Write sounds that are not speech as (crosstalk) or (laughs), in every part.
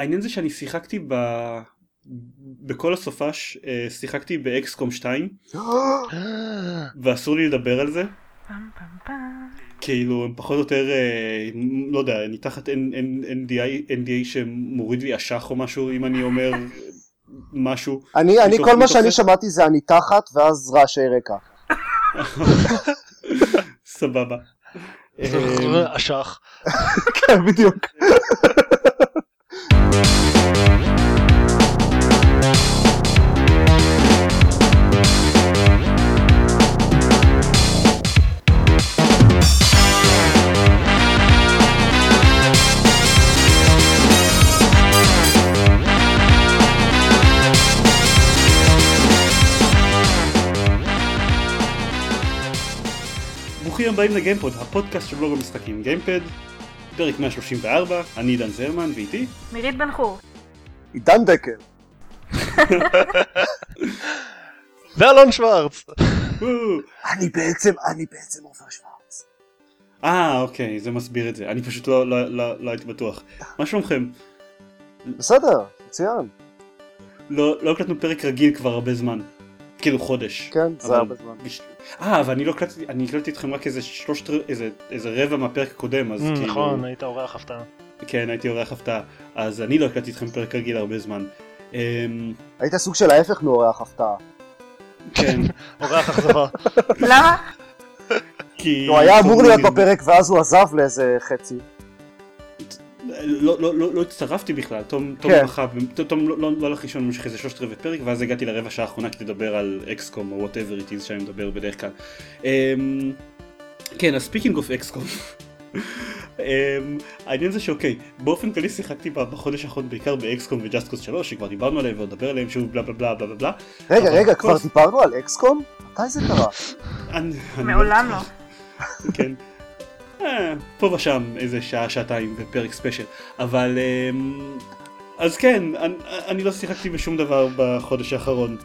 העניין זה שאני שיחקתי ב... בכל הסופש אה, שיחקתי באקסקום 2 (gasps) ואסור לי לדבר על זה. כאילו הם פחות או יותר אה, לא יודע אני תחת NDA, NDA שמוריד לי אשח או משהו אם אני אומר (laughs) משהו אני, אני כל מה שאני שמעתי זה אני תחת ואז רעשי רקע. (laughs) סבבה. (laughs) אה, אשח. כן, בדיוק. ברוכים הבאים לגיימפוד, הפודקאסט של בלוג המשחקים גיימפד, פרק 134, אני עידן זרמן ואיתי מירית בן חור. עידן דקל. ואלון שוורץ. אני בעצם, אני בעצם עופר שוורץ. אה אוקיי זה מסביר את זה אני פשוט לא, לא, לא, לא הייתי בטוח מה שלומכם? בסדר, מצוין. לא, לא הקלטנו פרק רגיל כבר הרבה זמן כאילו חודש כן, זה הרבה זמן. בש- אה אבל אני לא הקלטתי אני הקלטתי אתכם רק איזה שלושת איזה, איזה רבע מהפרק הקודם אז כאילו נכון, היית אורח הפתעה. כן הייתי אורח הפתעה אז אני לא הקלטתי איתכם פרק רגיל הרבה זמן אמ, היית סוג של ההפך מאורח הפתעה. כן (laughs) אורח אכזבה. למה? (laughs) כי הוא היה אמור להיות בפרק ואז הוא עזב לאיזה חצי. לא, לא, לא, לא הצטרפתי בכלל, תום, תום כן. בכה, תום לא, לא, לא הלך לישון במשך איזה שלושת רבעי פרק, ואז הגעתי לרבע שעה האחרונה כדי לדבר על XCOM או whatever it is שאני מדבר בדרך כלל. אמ, כן, אז speaking of XCOM. (laughs) העניין זה שאוקיי, באופן כללי שיחקתי בחודש האחרון בעיקר ב XCOM ו Just Cause 3, שכבר דיברנו עליהם ועוד נדבר עליהם שוב בלה בלה בלה בלה בלה. רגע, רגע, כבר דיברנו על XCOM? מתי זה קרה? מעולם לא. כן. אה, פה ושם איזה שעה שעתיים ופרק special אבל אמ, אז כן אני, אני לא שיחקתי בשום דבר בחודש האחרון.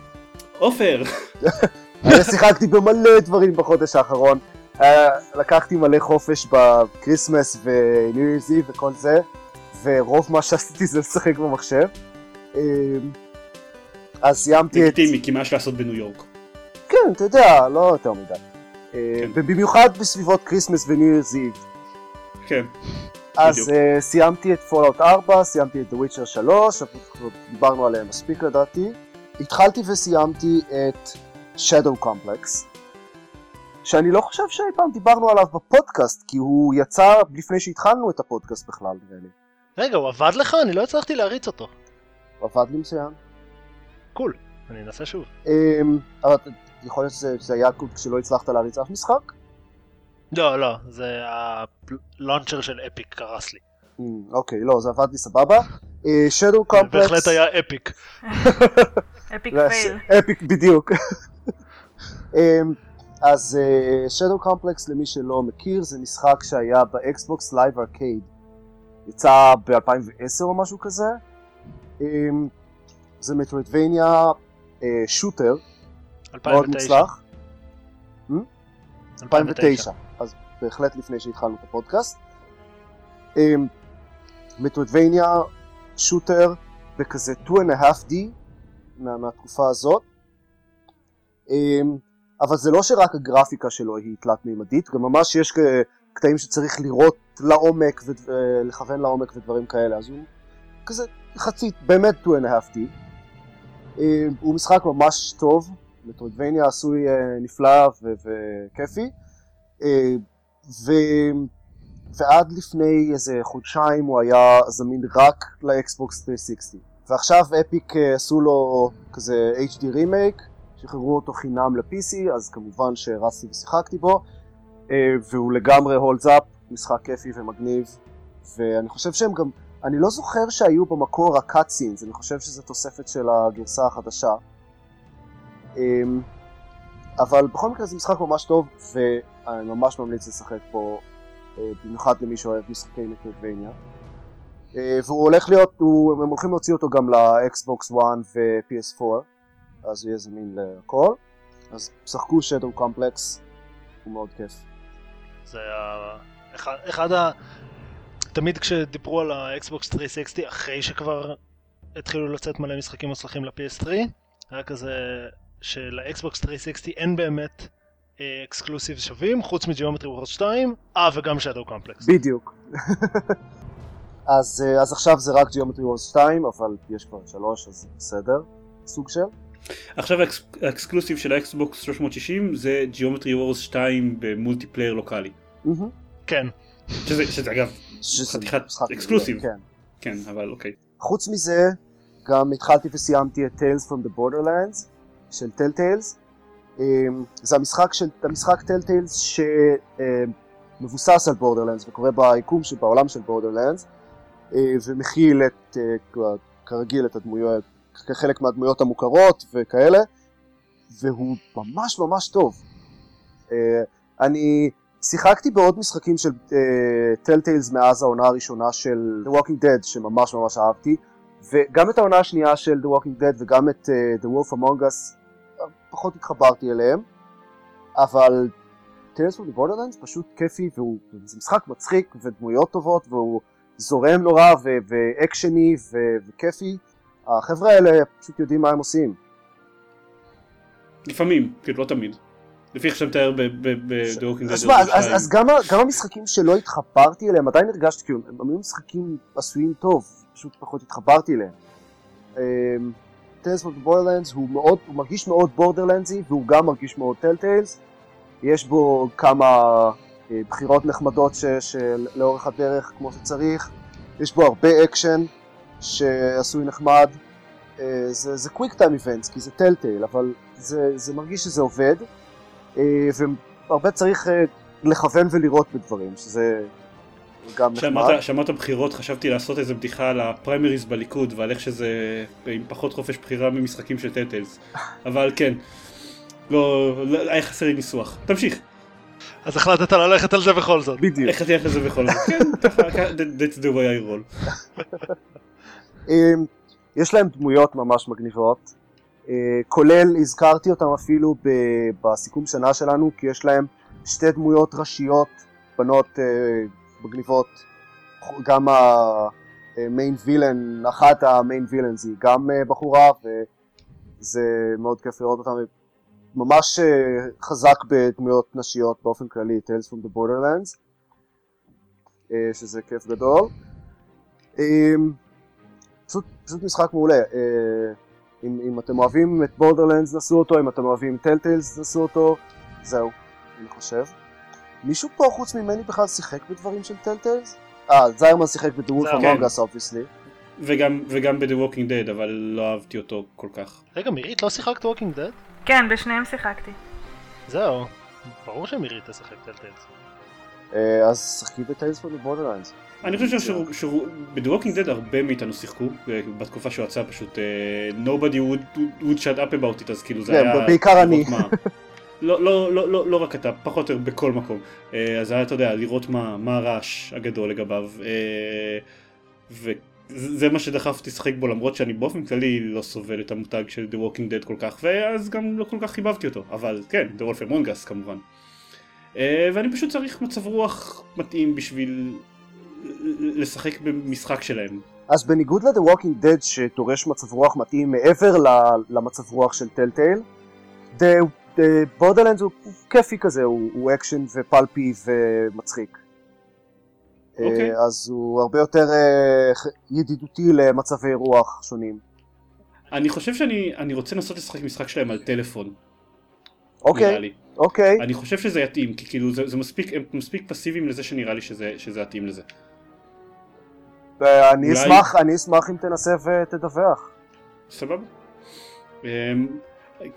עופר (laughs) אני שיחקתי במלא דברים בחודש האחרון. אה, לקחתי מלא חופש ב Christmas ו New Year's וכל זה, ורוב מה שעשיתי זה לשחק במחשב. אה, אז סיימתי את... לגיטימי כי מה יש לעשות בניו יורק. כן, אתה יודע, לא יותר מדי. כן. ובמיוחד בסביבות Christmas ו New Year's. כן. אז בדיוק. אה, סיימתי את Fallout 4, סיימתי את The Witcher 3, אבל כבר דיברנו עליהם מספיק לדעתי. התחלתי וסיימתי את Shadow Complex, שאני לא חושב שאי פעם דיברנו עליו בפודקאסט, כי הוא יצא לפני שהתחלנו את הפודקאסט בכלל, נראה לי. רגע, הוא עבד לך? אני לא הצלחתי להריץ אותו. הוא עבד לי מצוין. Cool. אני אנסה שוב. אמ, אבל יכול להיות שזה, היה קול כשלא הצלחת להריץ אף משחק? לא, לא, זה ה launcher של Epic קרס לי. ממ, אוקיי, לא, זה עבד לי סבבה. אה, Shadow זה Complex... בהחלט היה epic. Epic fail. Epic בדיוק. (laughs) אמ, אז Shadow Complex למי שלא מכיר זה משחק שהיה ב Xbox Live Arcade. יצא ב-2010 או משהו כזה. אמ, זה Metroidvania shooter מאוד 2009. מוצלח. 2009, אז בהחלט לפני שהתחלנו את הפודקאסט. אמ, מטרוידבניה שוטר בכזה 2 and a half D מה, מהתקופה הזאת. אמ, אבל זה לא שרק הגרפיקה שלו היא תלת מימדית, גם ממש יש קטעים שצריך לראות לעומק ולכוון לעומק ודברים כאלה, אז הוא כזה חצי, באמת 2 הוא משחק ממש טוב, מטרוידבניה עשוי אה, נפלא וכיפי. אה, ו... ועד לפני איזה חודשיים הוא היה זמין רק לאקסבוקס 360 ועכשיו אפיק אה, עשו לו כזה HD רימייק שחררו אותו חינם ל-PC אז כמובן שהרצתי ושיחקתי בו. אה, והוא לגמרי הולדס אפ משחק כיפי ומגניב. ואני חושב שהם גם אני לא זוכר שהיו במקור הקאטסינס אני חושב שזו תוספת של הגרסה החדשה אמ, אבל בכל מקרה זה משחק ממש טוב ואני ממש ממליץ לשחק פה אה, במיוחד למי שאוהב משחקי מטרוידבניה. אה, והוא הולך להיות, הם הולכים להוציא אותו גם לאקסבוקס 1 ו-PS4 אז הוא יהיה זמין לכל אז שחקו Shadow Complex הוא מאוד כיף. זה ה- אחד- אחד ה... תמיד כשדיברו על ה Xbox 360 אחרי שכבר התחילו לצאת מלא משחקים מוצלחים ל-PS3 היה כזה שלXbox 360 אין באמת exclusive שווים חוץ מ Geometry Wars 2 אה וגם Shadow Complex בדיוק. (laughs) אז, אה, אז עכשיו זה רק Geometry Wars 2, אבל יש כבר 3, אז בסדר, סוג של. עכשיו האקס- ה exclusive של ה Xbox 360 זה Geometry Wars 2 ב multiplayer לוקאלי. מהמם. כן. שזה, שזה אגב, חתיכת exclusive. כן. כן, אבל אוקיי. חוץ מזה, גם התחלתי וסיימתי את Tales from the Borderlands של Telltales. זה המשחק של, המשחק Telltales שמבוסס על Borderlands וקורה ביקום שבעולם של Borderlands ומכיל את, אה, כרגיל את הדמויות, כחלק מהדמויות המוכרות וכאלה והוא ממש ממש טוב. אה, אני שיחקתי בעוד משחקים של טלטיילס מאז העונה הראשונה של The Walking Dead שממש ממש אהבתי וגם את העונה השנייה של The Walking Dead וגם את uh, The Wolf Among Us פחות התחברתי אליהם אבל from the Borderlands פשוט כיפי והוא זה משחק מצחיק ודמויות טובות והוא זורם נורא ו- ואקשני ו- וכיפי החבר'ה האלה פשוט יודעים מה הם עושים לפעמים, כאילו לא תמיד. לפי איך שאתה מתאר Dead. אז, מה, אז, גם, המשחקים שלא התחברתי אליהם עדיין הרגשתי כאילו הם היו משחקים עשויים טוב פשוט פחות התחברתי אליהם. of the Borderlands הוא מאוד, הוא מרגיש מאוד בורדרלנדסי והוא גם מרגיש מאוד טלטיילס. יש בו כמה אה, בחירות נחמדות שלאורך הדרך כמו שצריך. יש בו הרבה אקשן שעשוי נחמד. אה, זה, זה quick time events כי זה Telltale אבל זה, זה מרגיש שזה עובד. אה, והרבה צריך אה, לכוון ולראות בדברים שזה גם נחמד. שאמרת בחירות חשבתי לעשות איזה בדיחה על הפריימריז בליכוד ועל איך שזה עם פחות חופש בחירה ממשחקים של Telltales. (laughs) אבל כן. לא, לא היה חסר לי ניסוח. תמשיך. אז החלטת ללכת על זה בכל זאת. בדיוק. איך תלך לזה בכל זאת? כן (laughs) that's the way I roll. (laughs) אמ, יש להם דמויות ממש מגניבות, כולל הזכרתי אותם אפילו ב- בסיכום שנה שלנו, כי יש להם שתי דמויות ראשיות, בנות אה, מגניבות, גם המיין וילן, אחת המיין וילנס היא גם אה, בחורה, וזה מאוד כיף לראות אותם, ממש אה, חזק בדמויות נשיות באופן כללי, Tales from the Borderlands, אה, שזה כיף גדול. פשוט, פשוט משחק מעולה. אם, אם אתם אוהבים את Borderlands נסו אותו, אם אתם אוהבים Telltales נסו אותו, זהו, אני חושב. מישהו פה חוץ ממני בכלל שיחק בדברים של Telltales? אה, זיירמן שיחק זיירמן. Among Us obviously. וגם וגם ב-The Walking Dead אבל לא אהבתי אותו כל כך רגע, מירית לא שיחקת Walking Dead? כן, בשניהם שיחקתי. זהו. ברור שמירית תשחק Telltales. אה, אז שחקי ב Tales from Borderlands. אני חושב שב-The Walking Dead הרבה מאיתנו שיחקו אה, בתקופה שהוא יצא פשוט אה, nobody would, would shut up about it אז כאילו זה כן, היה בעיקר אני. לא, לא, לא, לא, לא רק אתה, פחות או יותר בכל מקום. אה, אז היה, אתה יודע, לראות מה, מה הרעש הגדול לגביו. וזה מה שדחפתי לשחק בו, למרות שאני באופן כללי לא סובל את המותג של The Walking Dead כל כך, ואז גם לא כל כך חיבבתי אותו. אבל כן, The Wolf Among Us כמובן. ואני פשוט צריך מצב רוח מתאים בשביל לשחק במשחק שלהם. אז בניגוד ל-The Walking Dead שדורש מצב רוח מתאים מעבר למצב רוח של Telltale, The, Borderlands הוא, כיפי כזה, הוא, הוא אקשן ו pulpy ומצחיק. אוקיי. אה, אז הוא הרבה יותר אה, ידידותי למצבי רוח שונים. אני חושב שאני אני רוצה לנסות לשחק משחק שלהם על טלפון. אוקיי, לי. אוקיי. אני חושב שזה יתאים, כי כאילו זה, זה מספיק, הם מספיק פסיביים לזה שנראה לי שזה, שזה יתאים לזה. ואני אולי- אשמח, אני אשמח אם תנסה ותדווח. סבבה? אמ,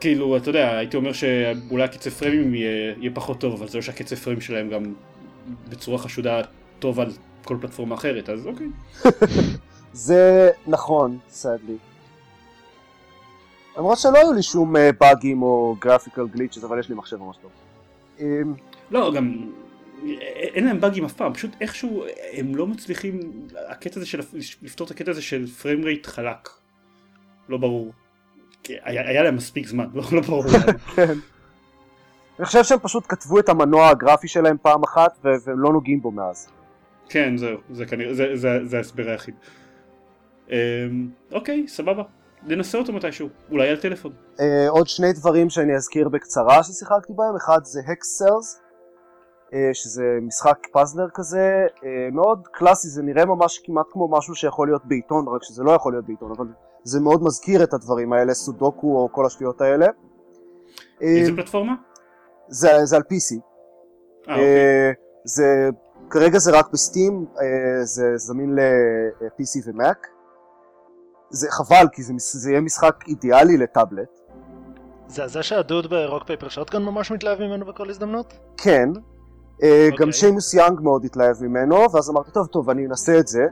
כאילו, אתה יודע, הייתי אומר שאולי הקצב פריימים יהיה, יהיה פחות טוב, אבל זה לא שהקצב פריים שלהם גם בצורה חשודה טוב על כל פלטפורמה אחרת, אז אוקיי. (laughs) זה נכון, סדלי. למרות שלא היו לי שום אה, באגים או גרפיקל גליצ'ס, אבל יש לי מחשב ממש טוב. אמ, לא, גם אין להם באגים אף פעם, פשוט איכשהו הם לא מצליחים, הקטע הזה של, לפתור את הקטע הזה של פריים רייט חלק. לא ברור. היה, היה להם מספיק זמן, (laughs) לא, לא ברור. כן. אני חושב שהם פשוט כתבו את המנוע הגרפי שלהם פעם אחת והם לא נוגעים בו מאז. כן, זהו, זה כנראה, זה- זה זה ההסבר היחיד. אמ, אוקיי, סבבה. ננסה אותו מתישהו, אולי על טלפון. אה, עוד שני דברים שאני אזכיר בקצרה ששיחקתי בהם, אחד זה הקסלס, שזה משחק פאזלר כזה, אה, מאוד קלאסי, זה נראה ממש כמעט כמו משהו שיכול להיות בעיתון, רק שזה לא יכול להיות בעיתון, אבל זה מאוד מזכיר את הדברים האלה, סודוקו או כל השטויות האלה. אה, איזה פלטפורמה? זה, זה על PC. אה, אוקיי. אה, זה, כרגע זה רק ב Steam, אה, זה זמין ל-PC ומק. זה חבל, כי זה, זה יהיה משחק אידיאלי לטאבלט. זה זה שה dude ב Rock Paper Shotgun ממש מתלהב ממנו בכל הזדמנות? כן. אה, גם אוקיי. Shamus Young מאוד התלהב ממנו, ואז אמרתי, טוב, טוב, אני אנסה את זה.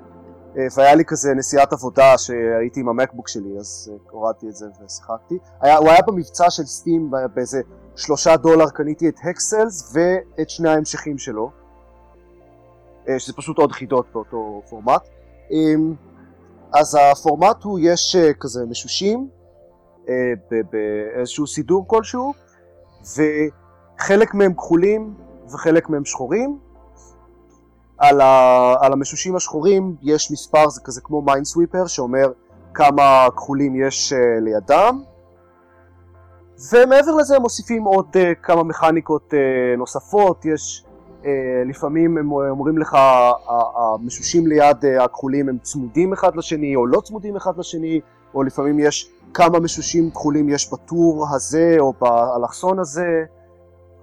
אה, והיה לי כזה נסיעת עבודה שהייתי עם המקבוק שלי, אז אה, הורדתי את זה ושיחקתי. היה, הוא היה במבצע של סטים באיזה שלושה דולר קניתי את הקסלס ואת שני ההמשכים שלו. שזה פשוט עוד חידות באותו פורמט. אמ, אז הפורמט הוא, יש כזה משושים, באיזשהו סידור כלשהו, וחלק מהם כחולים וחלק מהם שחורים. על, ה, על המשושים השחורים יש מספר, זה כזה כמו מיינסוויפר, שאומר כמה כחולים יש uh, לידם. ומעבר לזה הם מוסיפים עוד uh, כמה מכניקות uh, נוספות, יש uh, לפעמים הם אומרים לך, המשושים ליד uh, הכחולים הם צמודים אחד לשני או לא צמודים אחד לשני, או לפעמים יש כמה משושים כחולים יש בטור הזה או באלכסון הזה,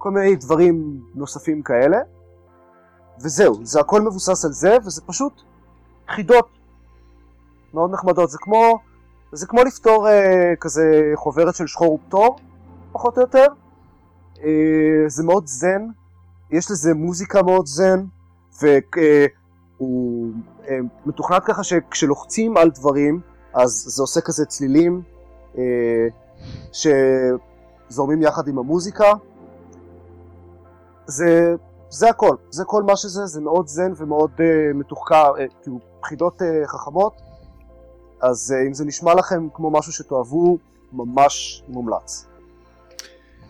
כל מיני דברים נוספים כאלה. וזהו, זה הכל מבוסס על זה, וזה פשוט חידות מאוד נחמדות. זה כמו, זה כמו לפתור אה, כזה חוברת של שחור ופטור, פחות או יותר. אה, זה מאוד זן, יש לזה מוזיקה מאוד זן, והוא אה, מתוכנת ככה שכשלוחצים על דברים, אז זה עושה כזה צלילים אה, שזורמים יחד עם המוזיקה. זה זה הכל, זה כל מה שזה, זה מאוד זן ומאוד uh, מתוחכם, uh, כאילו חידות uh, חכמות, אז uh, אם זה נשמע לכם כמו משהו שתאהבו, ממש מומלץ.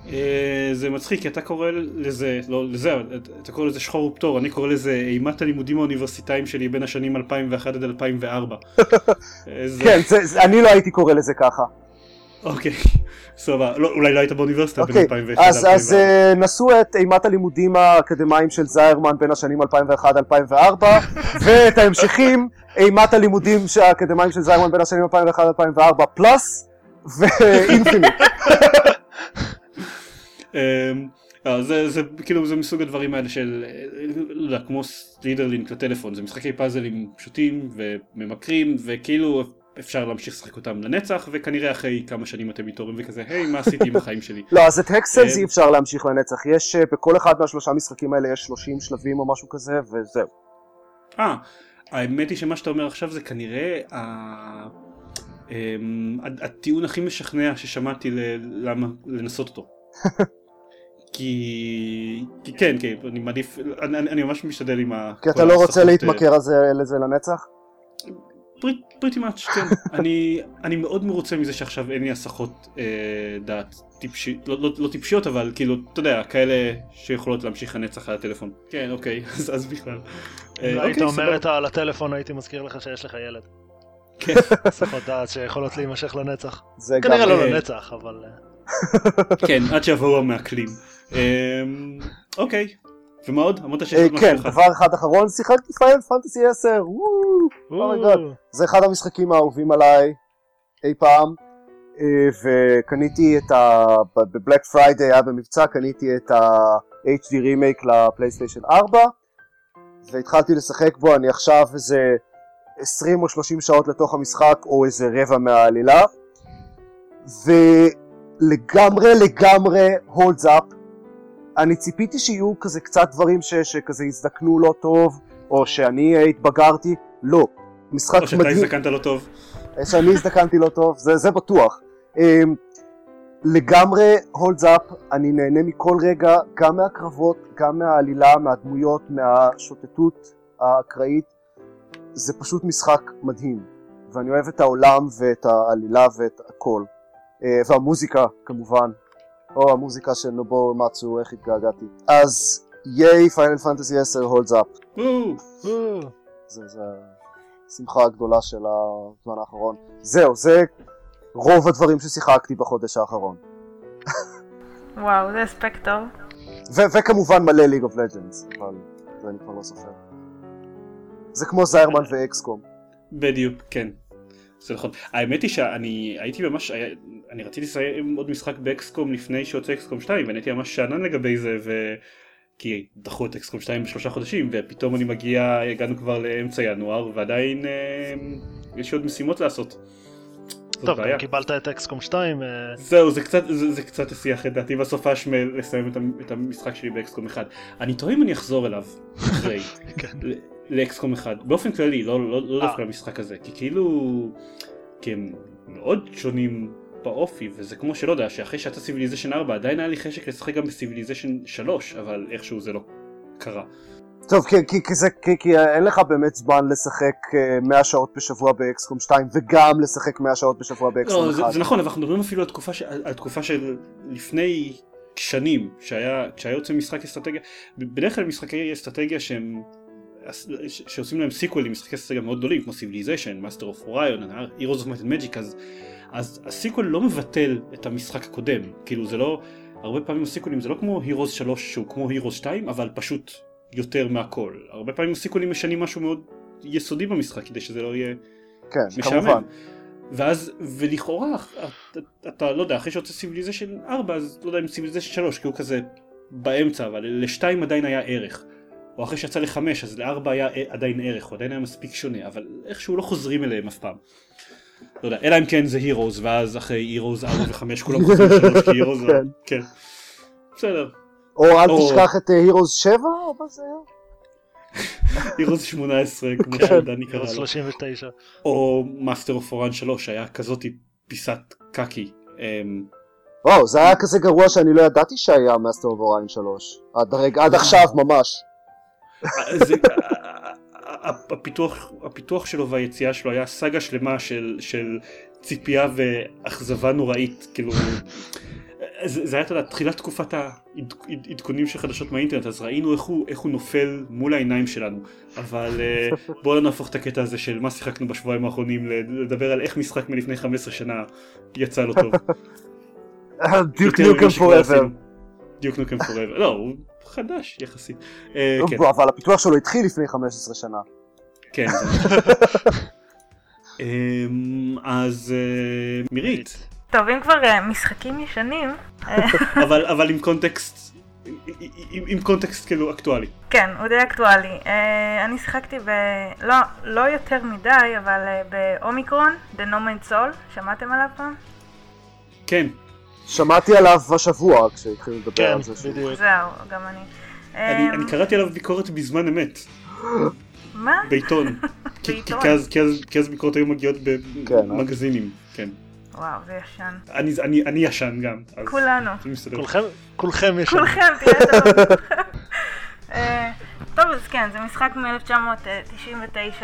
אה, זה מצחיק כי אתה קורא לזה, לא לזה, אתה קורא לזה שחור ופטור, אני קורא לזה אימת הלימודים האוניברסיטאיים שלי בין השנים 2001 עד 2004. (laughs) איזה- כן, זה, זה, אני לא הייתי קורא לזה ככה. אוקיי, סבבה, לא, אולי לא היית באוניברסיטה בין אוקיי, 2001 עד אז, אז 2004. uh, נשאו את אימת הלימודים האקדמיים של זיירמן בין השנים 2001-2004, (laughs) ואת ההמשכים, אימת הלימודים האקדמיים של זיירמן בין השנים 2001-2004 פלוס, ואינפיניט. (laughs) אמ, אה, זה, זה כאילו זה מסוג הדברים האלה של אה, לא יודע כמו סלידרלינק לטלפון זה משחקי פאזלים פשוטים וממכרים וכאילו אפשר להמשיך לשחק אותם לנצח וכנראה אחרי כמה שנים אתם מתעוררים וכזה היי מה עשיתי עם החיים שלי לא, אז את הקסלס אה, אי אפשר להמשיך לנצח. יש, אה, בכל אחד מהשלושה משחקים האלה יש 30 שלבים או משהו כזה, וזהו. אה האמת היא שמה שאתה אומר עכשיו זה כנראה. אמ, הטיעון הכי משכנע ששמעתי למה לנסות אותו. (laughs) כי... כי כן, כן, אני מעדיף, אני, אני ממש משתדל עם ה... כי אתה לא רוצה ההסחות, להתמכר לזה לנצח? פריטי מאץ', כן. (laughs) אני, אני מאוד מרוצה מזה שעכשיו אין לי הסחות אה, דעת טיפשיות, לא, לא, לא טיפשיות אבל כאילו, אתה יודע, כאלה שיכולות להמשיך לנצח על הטלפון. כן, אוקיי, (laughs) אז, אז בכלל. אה, אם היית אוקיי, אומר. את על הטלפון הייתי מזכיר לך שיש לך ילד. כן, (laughs) הסחות דעת שיכולות להימשך לנצח. זה גם... כנראה לא אה, לנצח, אבל... אה, כן, עד שיבואו המעכלים. אה, אוקיי, ומה עוד? אמרת שיש אה, עוד משהו כן, אחד. דבר אחד אחרון, שיחקתי Final Fantasy 10, וואו, oh my god. או, זה אחד המשחקים האהובים עליי אי פעם, אה, וקניתי את ה... ב- ב Black Friday היה במבצע, קניתי את ה-HD remake ל PlayStation 4, והתחלתי לשחק בו, אני עכשיו איזה 20 או 30 שעות לתוך המשחק, או איזה רבע מהעלילה, ולגמרי לגמרי הולדס אפ. אני ציפיתי שיהיו כזה קצת דברים ש, שכזה הזדקנו לא טוב, או שאני אה, התבגרתי, לא. משחק או שאתה מדהים. הזדקנת לא טוב. שאני הזדקנתי לא טוב, זה, זה בטוח. Um, לגמרי הולדס אפ, אני נהנה מכל רגע, גם מהקרבות, גם מהעלילה, מהדמויות, מהשוטטות האקראית. זה פשוט משחק מדהים, ואני אוהב את העולם ואת העלילה ואת הכל. אה, והמוזיקה כמובן, או המוזיקה של נובואו אומאצו, איך התגעגעתי. אז ייי, Final Fantasy 10 holds up. זה, זה השמחה הגדולה של הזמן האחרון. זהו, זה רוב הדברים ששיחקתי בחודש האחרון. וואו, זה ספקטור. ו- וכמובן מלא League of Legends, אבל זה אני כבר לא סופר. זה כמו זיירמן ואקסקום. בדיוק, כן. זה נכון. האמת היא שאני הייתי ממש, אני רציתי לסיים עוד משחק באקסקום לפני שיוצא אקסקום 2 ואני הייתי ממש שאנן לגבי זה ו... כי דחו את אקסקום 2 בשלושה חודשים ופתאום אני מגיע, הגענו כבר לאמצע ינואר ועדיין אה, יש עוד משימות לעשות. טוב. גם קיבלת את אקסקום 2, אה, זהו, זה קצת, זה, זה קצת השיח את דעתי בסופש לסיים את, המ- את המשחק שלי באקסקום 1. אני תוהה אם אני אחזור אליו אחרי. (laughs) ל XCOM 1 באופן כללי לא, לא, לא אה. דווקא למשחק הזה כי כאילו כי הם מאוד שונים באופי וזה כמו שלא יודע שאחרי שאתה Civilization 4 עדיין היה לי חשק לשחק גם ב Civilization 3 אבל איכשהו זה לא קרה. טוב, כי, כי, כי, זה, כי, כי אין לך באמת זמן לשחק אה, 100 שעות בשבוע ב XCOM 2 וגם לשחק 100 שעות בשבוע ב XCOM לא, 1. זה, זה נכון אבל אנחנו מדברים אפילו על תקופה, ש, על, על תקופה של לפני שנים שהיה כשהיה יוצא משחק אסטרטגיה בדרך כלל משחקי אסטרטגיה שהם ש- שעושים להם סיקוולים משחקי אסטרטגיה מאוד גדולים כמו Civilization, Master of Orion, Heroes of Might and Magic אז, אז ה sequel לא מבטל את המשחק הקודם כאילו זה לא הרבה פעמים הסיקוולים זה לא כמו Heroes 3 שהוא כמו Heroes 2 אבל פשוט יותר מהכל הרבה פעמים הסיקוולים משנים משהו מאוד יסודי במשחק כדי שזה לא יהיה כן, משעמם. כמובן. ואז, ולכאורה, אתה, אתה לא יודע, אחרי שיוצא Civilization 4, אז לא יודע אם Civilization 3, כי הוא כזה באמצע, אבל לשתיים עדיין היה ערך. או אחרי שיצא לחמש, אז לארבע היה עדיין ערך, הוא עדיין היה מספיק שונה, אבל איכשהו לא חוזרים אליהם אף פעם. לא יודע, אלא אם כן זה Heroes, ואז אחרי Heroes 4 ו-5 כולם חוזרים לשלוש, כי Heroes... כן. כן. בסדר. או אל או- תשכח את Heroes 7, או מה זה היה? (laughs) Heroes 18, (laughs) כמו כן. שדני קרא לו. 39. או Master of Orion 3, שהיה כזאתי פיסת קקי. אמ, וואו, זה היה כזה גרוע שאני לא ידעתי שהיה Master of Orion 3. עד הרגע, עד עכשיו ממש. זה, הפיתוח, הפיתוח שלו והיציאה שלו היה סאגה שלמה של, של ציפייה ואכזבה נוראית, כאילו, זה, זה היה, אתה יודע, תחילת תקופת העדכונים של חדשות מהאינטרנט, אז ראינו איך הוא, איך הוא נופל מול העיניים שלנו, אבל אה, בואו לא נהפוך את הקטע הזה של מה שיחקנו בשבועיים האחרונים, לדבר על איך משחק מלפני 15 שנה יצא לו טוב. דיוק ניוקם פוראבר. דיוק נוקם פוראבר, לא, הוא חדש יחסית. אה, כן. אבל הפיתוח שלו התחיל לפני 15 שנה. כן. אמ, אז אה, מירית, טוב, אם כבר אה, משחקים ישנים, אבל אבל עם קונטקסט, עם- עם- עם קונטקסט כאילו אקטואלי. כן, הוא די אקטואלי. אה, אני שיחקתי ב... לא, לא יותר מדי, אבל אה, באומיקרון, The No Man's Soul, שמעתם עליו פעם? כן, שמעתי עליו השבוע כשהתחילו לדבר כן, על זה. שוב. בדיוק. זהו, גם אני. אני אה, אני קראתי עליו ביקורת בזמן אמת, מה? בעיתון. (laughs) כי- כי בעיתון. כי אז- ביקורות היו מגיעות כן, אה? במגזינים, כן. וואו, זה ישן. אני אני- אני ישן גם. כולנו. כולכם, כולכם יש... כולכם, תהיה (laughs) טוב. אה, טוב, אז כן, זה משחק מ-1999.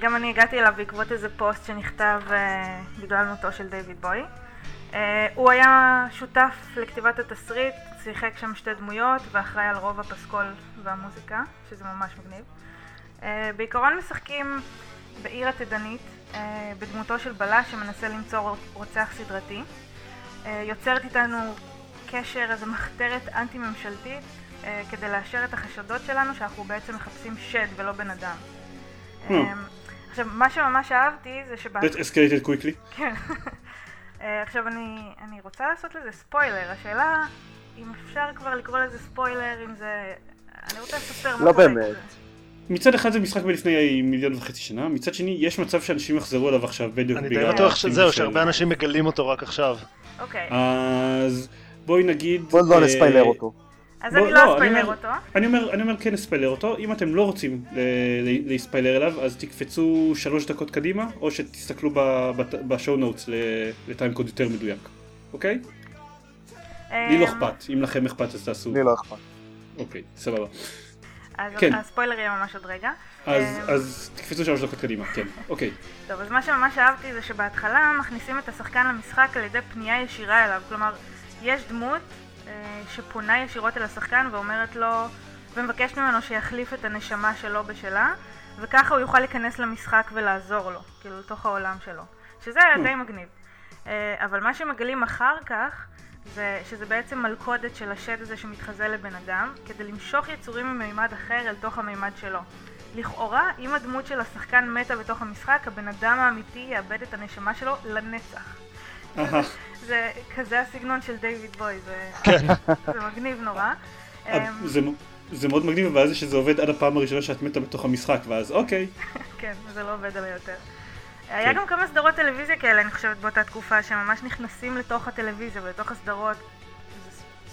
גם אני הגעתי אליו בעקבות איזה פוסט שנכתב אה, בגלל מותו של דיוויד בוי. אה, הוא היה שותף לכתיבת התסריט, שיחק שם שתי דמויות ואחראי על רוב הפסקול והמוזיקה, שזה ממש מגניב. אה, בעיקרון משחקים בעיר עתידנית, אה, בדמותו של בלש שמנסה למצוא רוצח סדרתי. יוצרת איתנו קשר, איזו מחתרת אנטי ממשלתית אה, כדי לאשר את החשדות שלנו שאנחנו בעצם מחפשים שד ולא בן אדם. Hmm. עכשיו, מה שממש אהבתי זה שבא... That escalated quickly. כן. אה, עכשיו אני, אני רוצה לעשות לזה ספוילר, השאלה אם אפשר כבר לקרוא לזה ספוילר, אם זה... אני רוצה לספר מה לא קורה. באמת. מצד אחד זה משחק מלפני מיליון וחצי שנה, מצד שני יש מצב שאנשים יחזרו אליו עכשיו בדיוק אני די בגלל בטוח שזהו, שהרבה אנשים מגלים אותו רק עכשיו. אוקיי, אז בואי נגיד... בוא לא אה, נספיילר אותו. אז בוא- אני לא, לא אני אספיילר אומר- אותו. אני אומר, אני אומר כן נספיילר אותו, אם אתם לא רוצים ל- ל- להספיילר אליו אז תקפצו שלוש דקות קדימה או שתסתכלו ב show notes ל time code יותר מדויק, אוקיי? לי לא אמ, אכפת, אם לכם אכפת אז תעשו, לי לא אכפת. אוקיי, סבבה. אז כן. הספוילר יהיה ממש עוד רגע. אז אמ, אז תקפצו שלוש דקות קדימה, כן, אוקיי. טוב, אז מה שממש אהבתי זה שבהתחלה מכניסים את השחקן למשחק על ידי פנייה ישירה אליו. כלומר, יש דמות אה, שפונה ישירות אל השחקן ואומרת לו, ומבקשת ממנו שיחליף את הנשמה שלו בשלה, וככה הוא יוכל להיכנס למשחק ולעזור לו, כאילו לתוך העולם שלו. שזה היה די מגניב. אה, אבל מה שמגלים אחר כך, זה שזה בעצם מלכודת של השד הזה שמתחזה לבן אדם, כדי למשוך יצורים ממימד אחר אל תוך המימד שלו. לכאורה, אם הדמות של השחקן מתה בתוך המשחק, הבן אדם האמיתי יאבד את הנשמה שלו לנצח. (laughs) זה כזה הסגנון של דיוויד בוי, זה, כן. זה מגניב נורא. אה, אמ, זה זה מאוד מגניב, אבל זה שזה עובד עד הפעם הראשונה שאת מתה בתוך המשחק, ואז אוקיי. (laughs) כן, זה לא עובד עליי יותר. היה גם כמה סדרות טלוויזיה כאלה, אני חושבת, באותה תקופה, שממש נכנסים לתוך הטלוויזיה ולתוך הסדרות.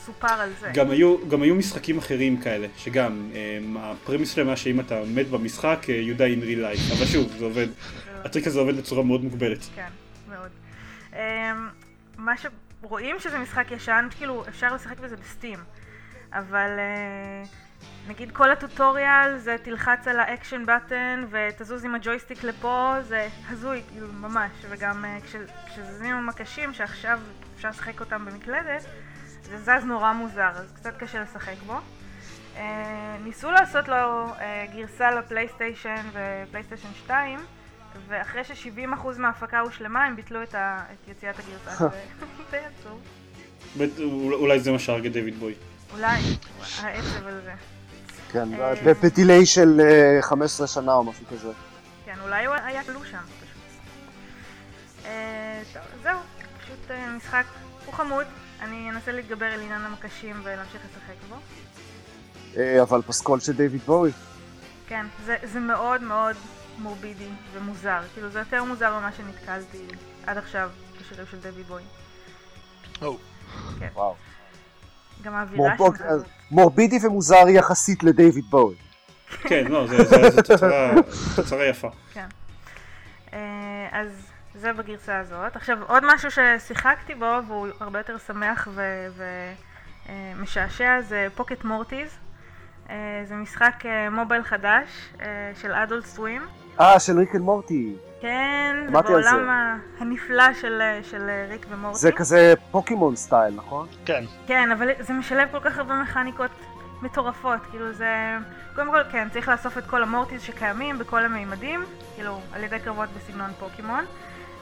סופר על זה. גם היו, גם היו משחקים אחרים כאלה, שגם, um, הפרמיס שלהם היה שאם אתה מת במשחק, uh, you die in real life, אבל שוב, זה עובד, (laughs) הטריק הזה עובד בצורה מאוד מוגבלת. כן, מאוד. אמ, מה שרואים שזה משחק ישן, כאילו אפשר לשחק בזה בסטים, אבל אה, נגיד כל ה tutorial זה תלחץ על ה action button ותזוז עם הג'ויסטיק לפה, זה הזוי, כאילו ממש, וגם אה, כש- כשזזים עם המקשים שעכשיו אפשר לשחק אותם במקלדת, זה זז נורא מוזר, אז קצת קשה לשחק בו. אה, ניסו לעשות לו גרסה לפלייסטיישן ופלייסטיישן 2, ואחרי ש-70% מההפקה הושלמה, הם ביטלו את, ה... את יציאת הגרסה. (laughs) זה עצוב. אולי זה מה שהרג את דיוויד בוי. אולי, העצב על זה. כן, אה, בדיליי של אה, 15 שנה או משהו כזה. כן, אולי הוא היה כלוא שם, פשוט. אה, טוב, זהו, פשוט אה, משחק, הוא חמוד. אני אנסה להתגבר על עניין המקשים ולהמשיך לשחק בו. אה, אבל פסקול של דיוויד בואי. כן, זה, זה מאוד מאוד מורבידי ומוזר. כאילו, זה יותר מוזר ממה שנתקלתי עד עכשיו בשירים של דויד בוי. או, וואו. גם האווירה של אה, זה. מורבידי ומוזר יחסית לדיוויד בואי. (laughs) כן, לא, זה- זה זה תוצרה- יפה. כן. אה, אז זה בגרסה הזאת. עכשיו, עוד משהו ששיחקתי בו, והוא הרבה יותר שמח ומשעשע, זה פוקט מורטיז. אה, זה משחק אה, מובייל חדש אה, של Adult Swim. אה, של Rick and Morty. כן, זה. בעולם הנפלא של, של ריק ומורטי. זה כזה פוקימון style, נכון? כן. כן, אבל זה משלב כל כך הרבה מכניקות מטורפות, כאילו זה... קודם כל, כן, צריך לאסוף את כל המורטיז שקיימים בכל המימדים, כאילו, על ידי קרבות בסגנון פוקימון.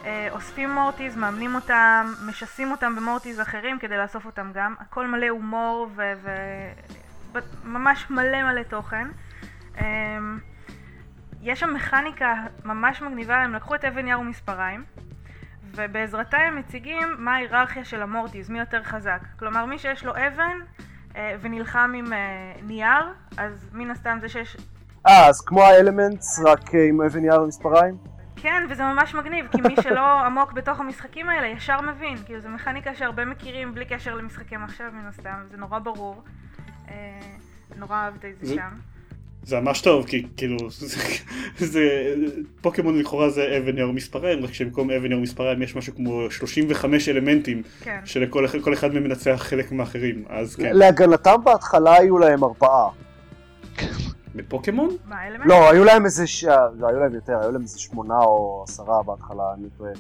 אה, אוספים מורטיז, מאמנים אותם, משסים אותם במורטיז אחרים כדי לאסוף אותם גם. הכל מלא הומור ו... ו... ממש מלא מלא תוכן. יש שם מכניקה ממש מגניבה, הם לקחו את אבן יר ומספריים, ובעזרתה הם מציגים מה ההיררכיה של המורטיז, מי יותר חזק. כלומר, מי שיש לו אבן אה, ונלחם עם אה, נייר, אז מן הסתם זה שיש... אה, אז כמו האלמנטס, רק אה, עם אבן יער ומספריים? כן, וזה ממש מגניב, כי מי (laughs) שלא עמוק בתוך המשחקים האלה ישר מבין. כאילו, זו מכניקה שהרבה מכירים בלי קשר למשחקי מחשב מן הסתם, זה נורא ברור. נורא אהבתי את זה- שם. זה ממש טוב, כי כאילו, זה, (laughs) זה פוקימון לכאורה זה אבן יור מספריים, רק שבמקום אבן יור מספריים יש משהו כמו 35 אלמנטים, כן. שלכל אחד- כל אחד מהם מנצח חלק מהאחרים, אז כן. להגנתם בהתחלה היו להם ארבעה. בפוקימון? מה, אלמנט? לא, היו להם איזה ש... לא, היו להם יותר, היו להם איזה שמונה או עשרה בהתחלה, אני טועה.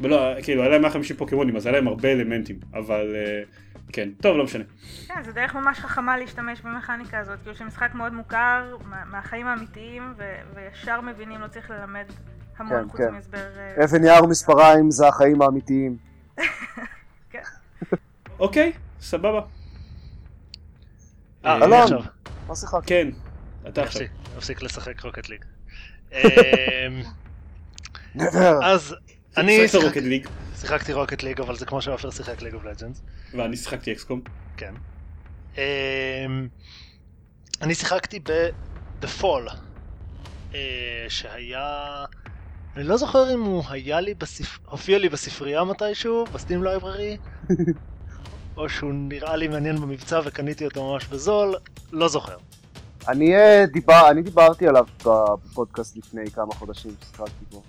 ולא, כאילו, היה להם 150 פוקימונים, אז היה להם הרבה אלמנטים, אבל אה, כן, טוב, לא משנה. כן, זה דרך ממש חכמה להשתמש במכניקה הזאת, כאילו שמשחק מאוד מוכר, מה- מהחיים האמיתיים, ו- וישר מבינים, לא צריך ללמד המון כן, חוץ כן. מהסבר... אה, אבן יער ומספריים זה החיים האמיתיים. (laughs) כן. אוקיי, סבבה. אה, אה, אני אלון. עכשיו. מה שיחקת? כן, אתה עכשיו. אפסיק, לשחק רוקט ליג. (laughs) אמ. אז אני שיחק- Rocket League, שיחקתי Rocket League, אבל זה כמו שעופר שיחק League of Legends. ואני שיחקתי XCOM. כן. אמ, אני שיחקתי ב-The Fall, אה, שהיה... אני לא זוכר אם הוא היה לי בספר... הופיע לי בספרייה מתישהו, ב Steam library, (laughs) או שהוא נראה לי מעניין במבצע וקניתי אותו ממש בזול, לא זוכר. אני אה, דיבר- אני דיברתי עליו בפודקאסט לפני כמה חודשים ששיחקתי בו.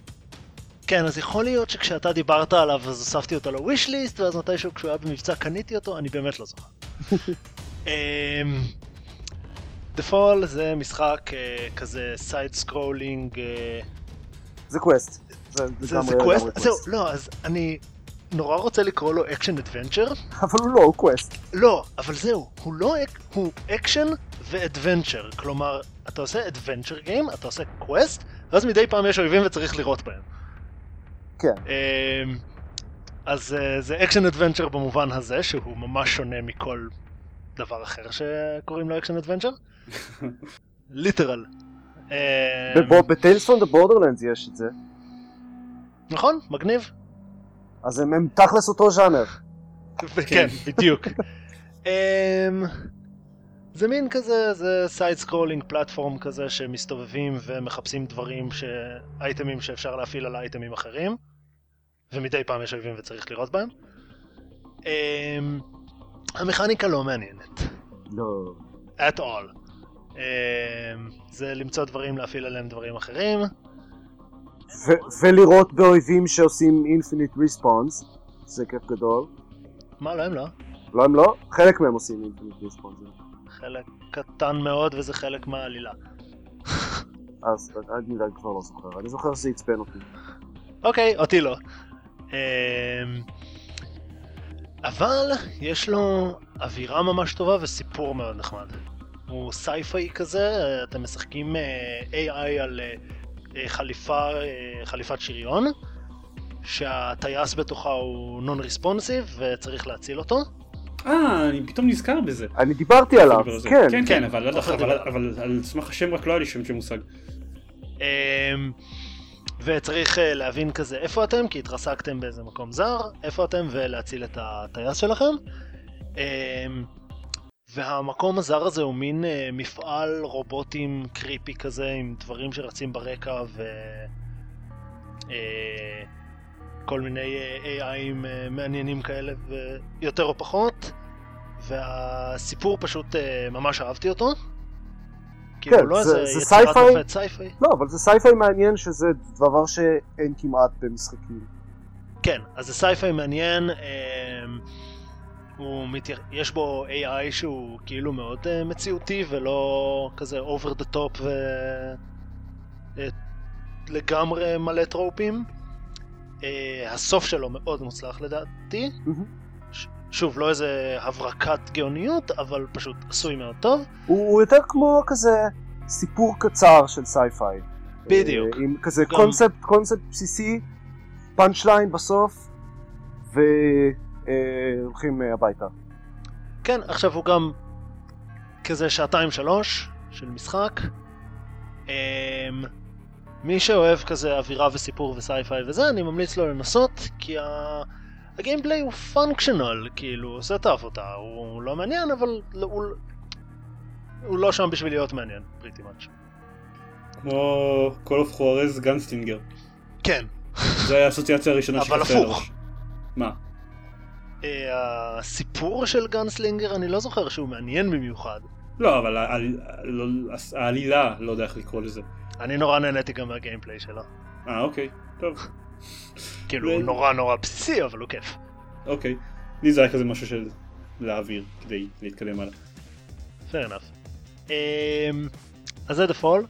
כן, אז יכול להיות שכשאתה דיברת עליו אז הוספתי אותו ל wish list, ואז מתישהו כשהוא היה במבצע קניתי אותו, אני באמת לא זוכר. (laughs) אמ, The Fall זה משחק אה, כזה side scrolling, זה קווסט. זה קווסט, זהו, לא, אז אני נורא רוצה לקרוא לו action adventure. אבל הוא לא, הוא קווסט. לא, אבל זהו, הוא לא, הוא action ו adventure. כלומר, אתה עושה adventure game, אתה עושה קווסט, ואז מדי פעם יש אויבים וצריך לירות בהם. כן. אמ, אז אה, זה action adventure במובן הזה, שהוא ממש שונה מכל דבר אחר שקוראים לו action adventure. literal. ב Tales from the Borderlands יש את זה. נכון, מגניב. אז הם הם תכלס אותו ז'אנר. (laughs) כן, בדיוק. (laughs) אמ, זה מין כזה, זה side scrolling platform כזה שמסתובבים ומחפשים דברים, ש... אייטמים שאפשר להפעיל על אייטמים אחרים, ומדי פעם יש אויבים וצריך לירות בהם. אמ, המכניקה לא מעניינת, לא. at all. אמ, זה למצוא דברים להפעיל עליהם דברים אחרים. ולירות באויבים שעושים infinite respawns. זה כיף גדול. מה, לא הם לא. לא הם לא? חלק מהם עושים infinite respawns. חלק קטן מאוד וזה חלק מהעלילה. אז אני כבר לא זוכר. אני זוכר שזה עצבן אותי. אוקיי, אותי לא. אמ, אבל יש לו אווירה ממש טובה וסיפור מאוד נחמד. הוא sci-fi כזה, אתם משחקים אה, AI על אה, חליפה, אה, חליפת שריון, שהטייס בתוכה הוא נון ריספונסיב וצריך להציל אותו. אה, אני פתאום נזכר בזה. אני דיברתי עליו. דיבר על זה. כן. כן, כן, אבל עופר אבל- על סמך השם רק לא היה לי שם של מושג. אמ, וצריך אה, להבין כזה איפה אתם, כי התרסקתם באיזה מקום זר, איפה אתם, ולהציל את הטייס שלכם. אמ, והמקום הזר הזה הוא מין אה, מפעל רובוטים קריפי כזה, עם דברים שרצים ברקע ו... אה, כל מיני AI ים מעניינים כאלה, ויותר או פחות. והסיפור פשוט ממש אהבתי אותו. כאילו כן, לא זה- איזה זה יצירת. מופת sci-fi. לא, אבל זה sci-fi מעניין שזה דבר שאין כמעט במשחקים. כן, אז זה sci-fi מעניין, אמ, הוא מתייח... יש בו AI שהוא כאילו מאוד אה, מציאותי ולא כזה over the top ו... אה, לגמרי מלא טרופים. אה, הסוף שלו מאוד מוצלח לדעתי. מהמם. שוב, לא איזה הברקת גאוניות, אבל פשוט עשוי מאוד טוב. הוא הוא יותר כמו כזה סיפור קצר של sci-fi. בדיוק. אה, עם כזה גם- קונספט, קונספט בסיסי, פאנצ' ליין בסוף, והולכים הביתה. כן, עכשיו הוא גם כזה שעתיים שלוש של משחק. אמ, מי שאוהב כזה אווירה וסיפור וסייפיי וזה, אני ממליץ לו לנסות, כי ה... הגיימפליי הוא פונקשיונל, כאילו, הוא עושה את העבודה, הוא לא מעניין, אבל הוא, הוא לא שם בשביל להיות מעניין, פריטי מאץ'. כמו Call of Juarez גנסטינגר. כן, זו הייתה האסוציאציה הראשונה אבל שקפצה לי הפוך. מה? אה, הסיפור של גאנסלינגר, אני לא זוכר שהוא מעניין במיוחד. לא, אבל לא- העלילה, לא יודע איך לקרוא לזה. אני נורא נהניתי גם מהגיימפליי שלו. אה, אוקיי, טוב, כאילו, ו- הוא נורא נורא בסיסי, אבל הוא כיף. אוקיי. לי זה היה כזה משהו של להעביר כדי להתקדם הלאה. fair enough. Um, אז זה דפול.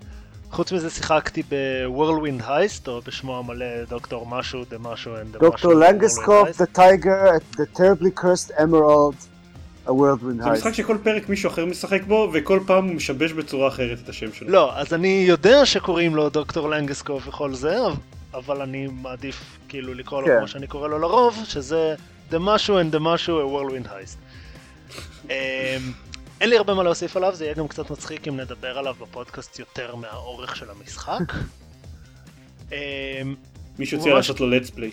חוץ מזה שיחקתי ב-Whirlwind Heist, או בשמו המלא דוקטור משהו, דה משהו and דה משהו. דוקטור לנגסקופ, The Tiger, The Terribly Cursed Emerald, A Whirlwind זה משחק Heist. שכל פרק מישהו אחר משחק בו, וכל פעם הוא משבש בצורה אחרת את השם שלו. לא, אז אני יודע שקוראים לו דוקטור לנגסקופ וכל זה, אבל- אני מעדיף כאילו לקרוא לו כן. כמו שאני קורא לו לרוב, שזה the משהו and the משהו, a Whirlwind Heist. אמ, אין לי הרבה מה להוסיף עליו, זה יהיה גם קצת מצחיק אם נדבר עליו בפודקאסט יותר מהאורך של המשחק. um, מישהו צריך ממש- לעשות לו let's play.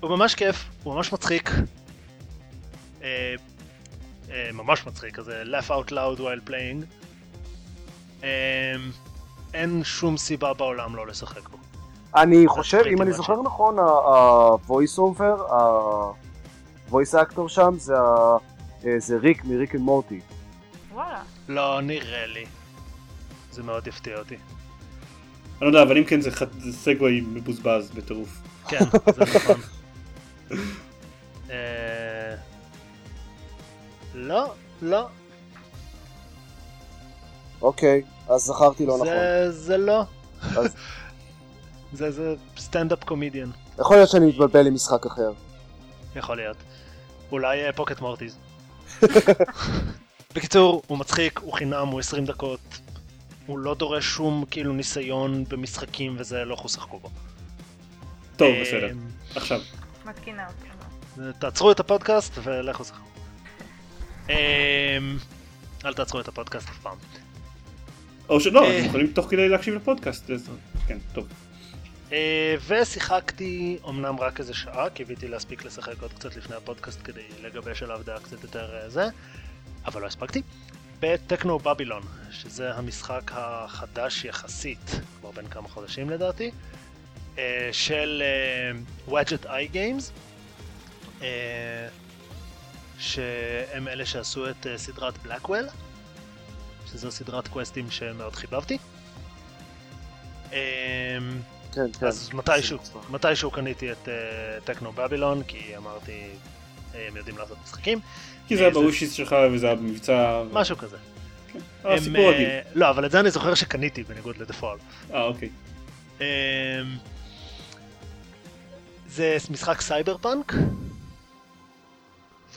הוא ממש כיף, הוא ממש מצחיק. אה, אה, ממש מצחיק, כזה laugh out loud while playing. אה, אין שום סיבה בעולם לא לשחק בו. אני חושב, אם אני זוכר. נכון, ה-voice over, ה-voice actor שם זה אה, זה ריק מריק אנד מורטי. וואלה. לא נראה לי. זה מאוד יפתיע אותי. אני לא יודע, אבל אם כן זה סגווי מבוזבז בטירוף. כן, זה נכון. (laughs) אה, לא, לא, אוקיי, אז זכרתי לא נכון. זה- זה לא. (laughs) זה זה סטנדאפ קומדיאן. יכול להיות שאני מתבלבל עם משחק אחר. יכול להיות. אולי אה, פוקט מורטיז. (laughs) בקיצור, הוא מצחיק, הוא חינם, הוא 20 דקות. הוא לא דורש שום כאילו ניסיון במשחקים וזה, לא חוסכו בו. טוב, אה, בסדר. עכשיו. מתקינה אותי. תעצרו את הפודקאסט ולכו שחקו. אמ, אל תעצרו את הפודקאסט אף פעם. או שלא, אה. אתם יכולים תוך כדי להקשיב לפודקאסט. כן, טוב. אה, ושיחקתי אמנם רק איזה שעה, קיוויתי להספיק לשחק עוד קצת לפני הפודקאסט כדי לגבש עליו דעה קצת יותר אה, זה, אבל לא הספקתי. ב Technobabylon, שזה המשחק החדש יחסית, כבר בין כמה חודשים לדעתי, אה, של Wadjet Eye Games, שהם אלה שעשו את סדרת Blackwell, שזו סדרת קווסטים שמאוד חיבבתי. אה, כן, כן. אז מתישהו. מתישהו קניתי את Technobabylon, כי אמרתי, אה, הם יודעים לעשות משחקים, כי זה היה אה, זה- בווישיס שלך וזה היה במבצע. משהו כזה. אה, הם, סיפור רגיל. אה, לא, אבל את זה אני זוכר שקניתי בניגוד ל default. אה, אוקיי. אמ, זה משחק סייבר פאנק,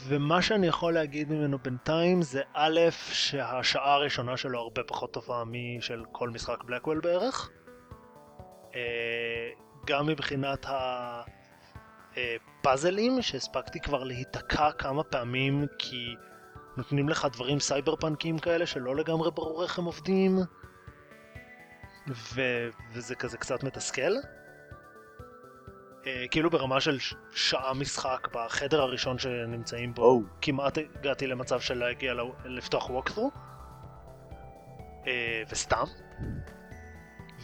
ומה שאני יכול להגיד ממנו בינתיים זה א', שהשעה הראשונה שלו הרבה פחות טובה משל כל משחק Blackwell בערך. אה, גם מבחינת הפאזלים, שהספקתי כבר להיתקע כמה פעמים כי נותנים לך דברים סייבר פאנקים כאלה שלא לגמרי ברור איך הם עובדים. ו... וזה כזה קצת מתסכל. Uh, כאילו ברמה של שעה משחק בחדר הראשון שנמצאים בו, או. כמעט הגעתי למצב של להגיע. לפתוח ווקת'רו. אה, וסתם.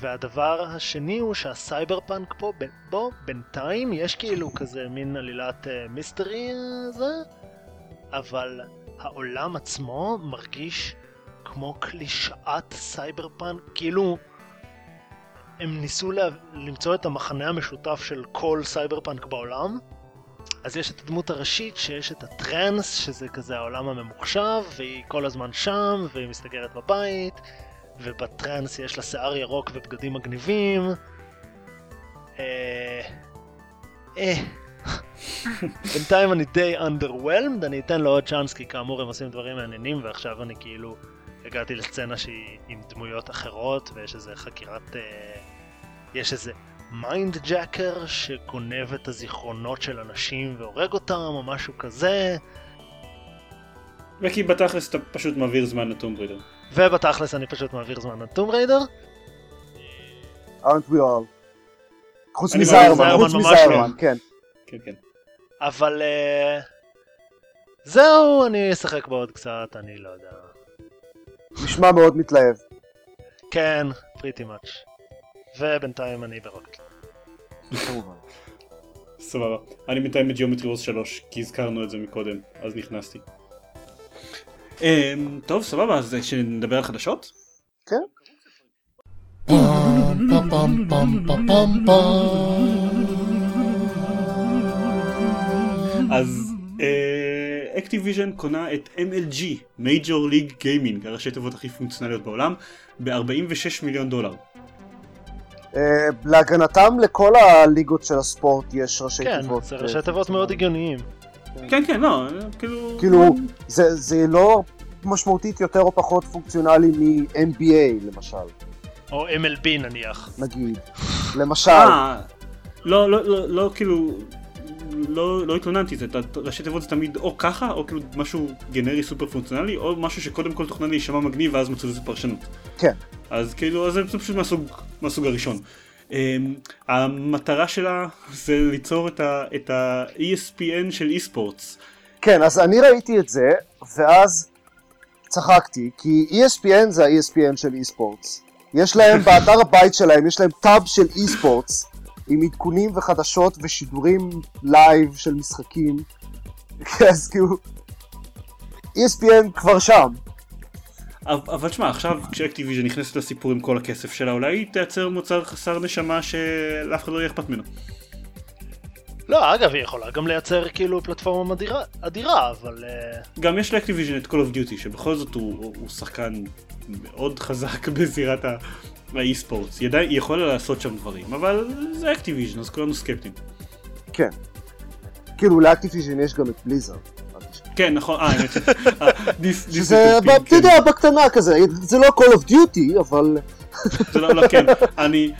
והדבר השני הוא שהסייבר פאנק פה, ב... בו בינתיים יש כאילו כזה מין עלילת אה, mystery זה, אבל העולם עצמו מרגיש כמו קלישאת סייבר פאנק, כאילו הם ניסו לה... למצוא את המכנה המשותף של כל סייבר פאנק בעולם. אז יש את הדמות הראשית שיש את ה Trance, שזה כזה העולם הממוחשב, והיא כל הזמן שם, והיא מסתגרת בבית, וב Trance יש לה שיער ירוק ובגדים מגניבים. אה... אה... (laughs) בינתיים אני די underwhelmed, אני אתן לו עוד צ'אנס כי כאמור הם עושים דברים מעניינים ועכשיו אני כאילו הגעתי לסצנה שהיא עם דמויות אחרות ויש איזה חקירת... אה, יש איזה mindjacker שגונב את הזיכרונות של אנשים והורג אותם או משהו כזה וכי בתכלס אתה פשוט מעביר זמן לטום ברידר. ובתכלס אני פשוט מעביר זמן לטום ריידר aren't we all. חוץ מזיירמן, זיירמן חוץ מזיירמן, לא. כן. כן, כן. אבל אה, זהו אני אשחק בו עוד קצת אני לא יודע נשמע מאוד מתלהב. כן פריטי מאץ' ובינתיים אני ברוקט. סבבה. אני בינתיים ב Geometry Wars 3, כי הזכרנו את זה מקודם, אז נכנסתי. אמ, טוב, סבבה, אז שנדבר על חדשות? כן. אז Activision קונה את MLG, Major League Gaming, הראשי תיבות הכי פונקציונליות בעולם, ב-46 מיליון דולר. אה, להגנתם לכל הליגות של הספורט יש ראשי כן תיבות. זה אה, ראשי תיבות מאוד הגיוניים כן, כן, לא, כאילו... כאילו, זה זה לא משמעותית יותר או פחות פונקציונלי מ-NBA למשל, או MLB נניח נגיד. למשל, אה, לא, לא, לא, לא, כאילו... לא, לא התלוננתי, זה, ראשי תיבות זה תמיד או ככה, או כאילו משהו גנרי סופר פונקציונלי, או משהו שקודם כל תוכנן להישמע מגניב ואז מצאו לזה פרשנות. כן. אז כאילו, אז זה פשוט מהסוג, מהסוג הראשון. אמ, המטרה שלה זה ליצור את ה-ESPN של e-sports. כן, אז אני ראיתי את זה, ואז צחקתי, כי ESPN זה ה-ESPN של e-sports. יש להם, באתר הבית שלהם, יש להם טאב של e-sports, עם עדכונים וחדשות ושידורים לייב של משחקים. (laughs) אז כאילו, ESPN כבר שם. אבל שמע, עכשיו כש Activision נכנסת לסיפור עם כל הכסף שלה, אולי היא תייצר מוצר חסר נשמה שלאף אחד לא יהיה אכפת ממנו. לא אגב היא יכולה גם לייצר כאילו פלטפורמה אדירה, אדירה אבל אה, גם יש ל Activision את Call of Duty, שבכל זאת הוא, הוא, הוא שחקן מאוד חזק (laughs) בזירת ה e-sports. היא עדיין- יכולה לעשות שם דברים, אבל זה Activision, אז כולנו סקפטיים. כן. כאילו ל Activision יש גם את Blizzard. כן, נכון, אה, האמת. אה, שזה, אתה כן. יודע, בקטנה כזה, זה לא Call of Duty, אבל זה לא, לא, כן, אני,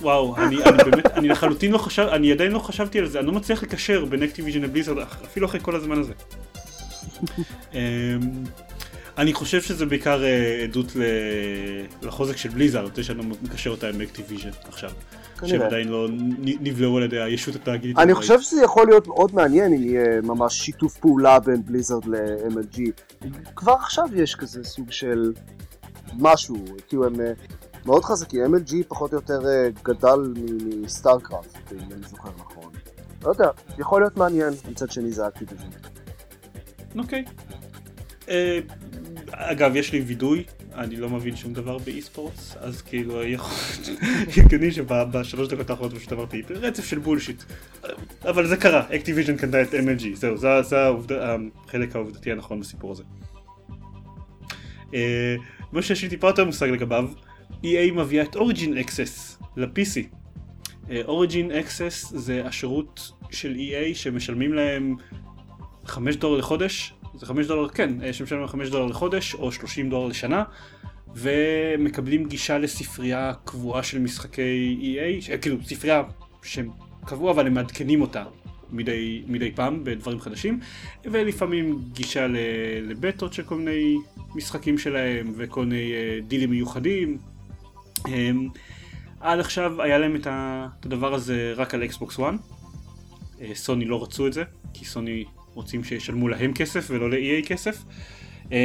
וואו, אני, אני באמת, אני לחלוטין לא חשב, אני עדיין לא חשבתי על זה, אני לא מצליח לקשר בין Activision ל Blizzard, אפילו אחרי כל הזמן הזה. אמ, אני חושב שזה בעיקר אה, עדות לחוזק של Blizzard, זה שאני לא מקשר אותה עם Activision עכשיו. שהם. עדיין לא נבלעו על ידי הישות התאגידית. אני. חושב שזה יכול להיות מאוד מעניין אם יהיה ממש שיתוף פעולה בין בליזרד ל-MLG. כבר עכשיו יש כזה סוג של משהו, כאילו הם אה, מאוד חזקים, MLG פחות או יותר אה, גדל מסטארקראפט, אם אני זוכר נכון. לא יודע, יכול להיות מעניין, מצד שני זה אקטיביזם. אוקיי. אה, אגב, יש לי וידוי, אני לא מבין שום דבר ב eSports, אז כאילו (laughs) הגיוני שבשלוש דקות האחרונות פשוט עברתי רצף של bullshit. אבל זה קרה, Activision קנתה את MLG, זהו, זה, החלק העובדתי הנכון בסיפור הזה. אה, מה שיש לי טיפה יותר מושג לגביו, EA מביאה את Origin Access ל-PC. Origin Access זה השירות של EA שמשלמים להם 5 דולר לחודש, זה 5 דולר, כן, אה, שמשלמים להם 5 דולר לחודש או 30 דולר לשנה, ומקבלים גישה לספרייה קבועה של משחקי EA, ש- כאילו ספרייה שהם קבוע אבל הם מעדכנים אותה מדי, מדי פעם בדברים חדשים, ולפעמים גישה לבטות של כל מיני משחקים שלהם וכל מיני אה, דילים מיוחדים. אמ, עד עכשיו היה להם את הדבר הזה רק על אקסבוקס 1. אה, סוני לא רצו את זה, כי סוני רוצים שישלמו להם כסף ולא ל-EA כסף. אה,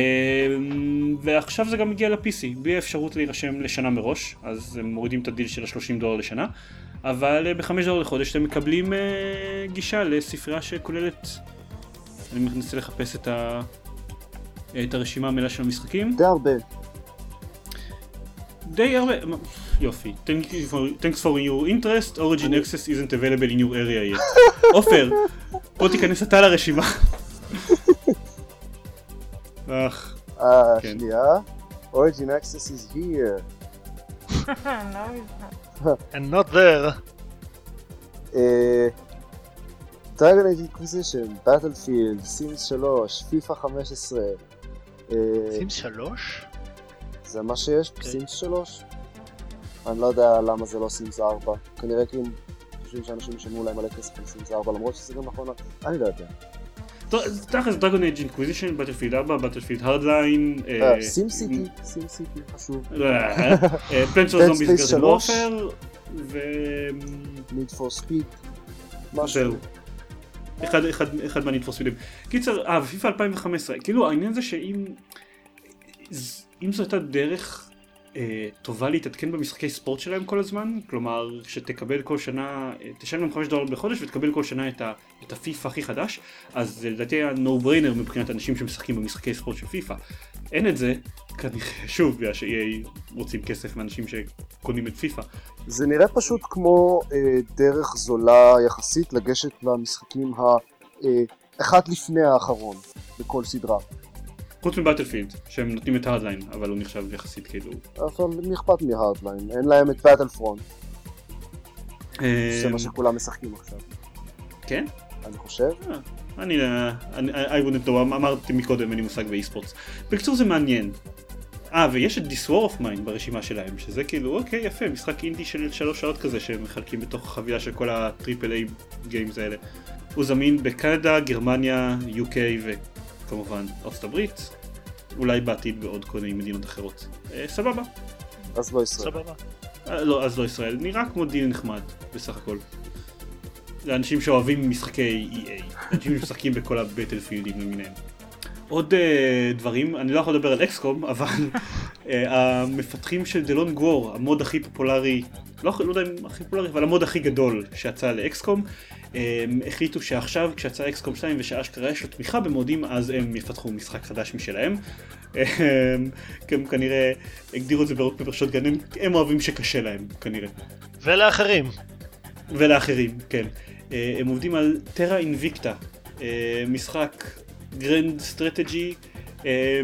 ועכשיו זה גם מגיע ל-PC, בלי האפשרות להירשם לשנה מראש, אז הם מורידים את הדיל של ה-30 דולר לשנה, אבל אה, ב-5 דולר לחודש אתם מקבלים אה, גישה לספרייה שכוללת, אני מנסה לחפש את, ה... את הרשימה המלאה של המשחקים, די הרבה. די הרבה, יופי, Thank you for- thanks for your interest, Origin access isn't available in your area yet. עופר, בוא תיכנס אתה לרשימה. אך, אה, כן. שנייה. Origin Access is here. לא, And not there. אה, Dragon Age Inquisition, Battlefield, Sims 3, FIFA 15. אה, Sims שלוש? זה מה שיש אוקיי. ב Sims 3? אני לא יודע למה זה לא Sims 4. כנראה כי הם חושבים שאנשים ישלמו להם מלא כסף על Sims 4 למרות שזה גם נכון, אני לא יודע. תכלס Dragon Age Inquisition, Battlefield 4, Battlefield Hardline, Sim City, Sim City, חשוב. Plants vs. Zombies 3. Warfare, ו... Need for Speed. משהו. אחד, אחד, אחד מהניט פור ספידים. קיצר, אה, ופיפא 2015, כאילו העניין זה שאם אם זו הייתה דרך אה, טובה להתעדכן במשחקי ספורט שלהם כל הזמן, כלומר שתקבל כל שנה, אה, תשלם להם 5 דולר בחודש ותקבל כל שנה את, ה, את הפיפא הכי חדש, אז זה לדעתי היה no brainer מבחינת אנשים שמשחקים במשחקי ספורט של פיפא. אין את זה, כנראה, (laughs) שוב, בגלל ש-EA רוצים כסף מאנשים שקונים את פיפא. זה נראה פשוט כמו אה, דרך זולה יחסית לגשת למשחקים ה... אה, אחד לפני האחרון בכל סדרה. חוץ מבטלפילד, שהם נותנים את הארדליין, אבל הוא נחשב יחסית כאילו... אבל מי אכפת מהארדליין? אין להם את באטל פרונט, זה מה שכולם משחקים עכשיו. כן? אני חושב. אה, אני, אה, אני, I wouldn't know, אמרתי מקודם, אין לי מושג באי ספורטס. בקיצור זה מעניין. אה, ויש את This War of Mine ברשימה שלהם, שזה כאילו, אוקיי, יפה, משחק אינדי של שלוש שעות כזה, שהם מחלקים בתוך החבילה של כל ה triple A games האלה. הוא זמין בקנדה, גרמניה, UK וכמובן ארצות הברית, אולי בעתיד בעוד כל מיני מדינות אחרות. אה, סבבה. אז לא ישראל. סבבה. אה, לא, אז לא ישראל, נראה כמו דיל נחמד, בסך הכל. לאנשים שאוהבים משחקי EA, אנשים שמשחקים בכל ה Battlefield ים למיניהם. עוד uh, דברים, אני לא יכול לדבר על אקסקום, אבל uh, המפתחים של דלון גוור, המוד הכי פופולרי, לא, לא יודע אם הכי פופולרי, אבל המוד הכי גדול שיצא לאקסקום, um, החליטו שעכשיו כשיצא אקסקום 2 ושאשכרה יש לו תמיכה במודים, אז הם יפתחו משחק חדש משלהם. הם כנראה הגדירו את זה ברוק פפר שוטגן, הם, הם אוהבים שקשה להם כנראה. ולאחרים. ולאחרים, כן. אה, הם עובדים על Terra Invicta, אה, משחק grand strategy אה,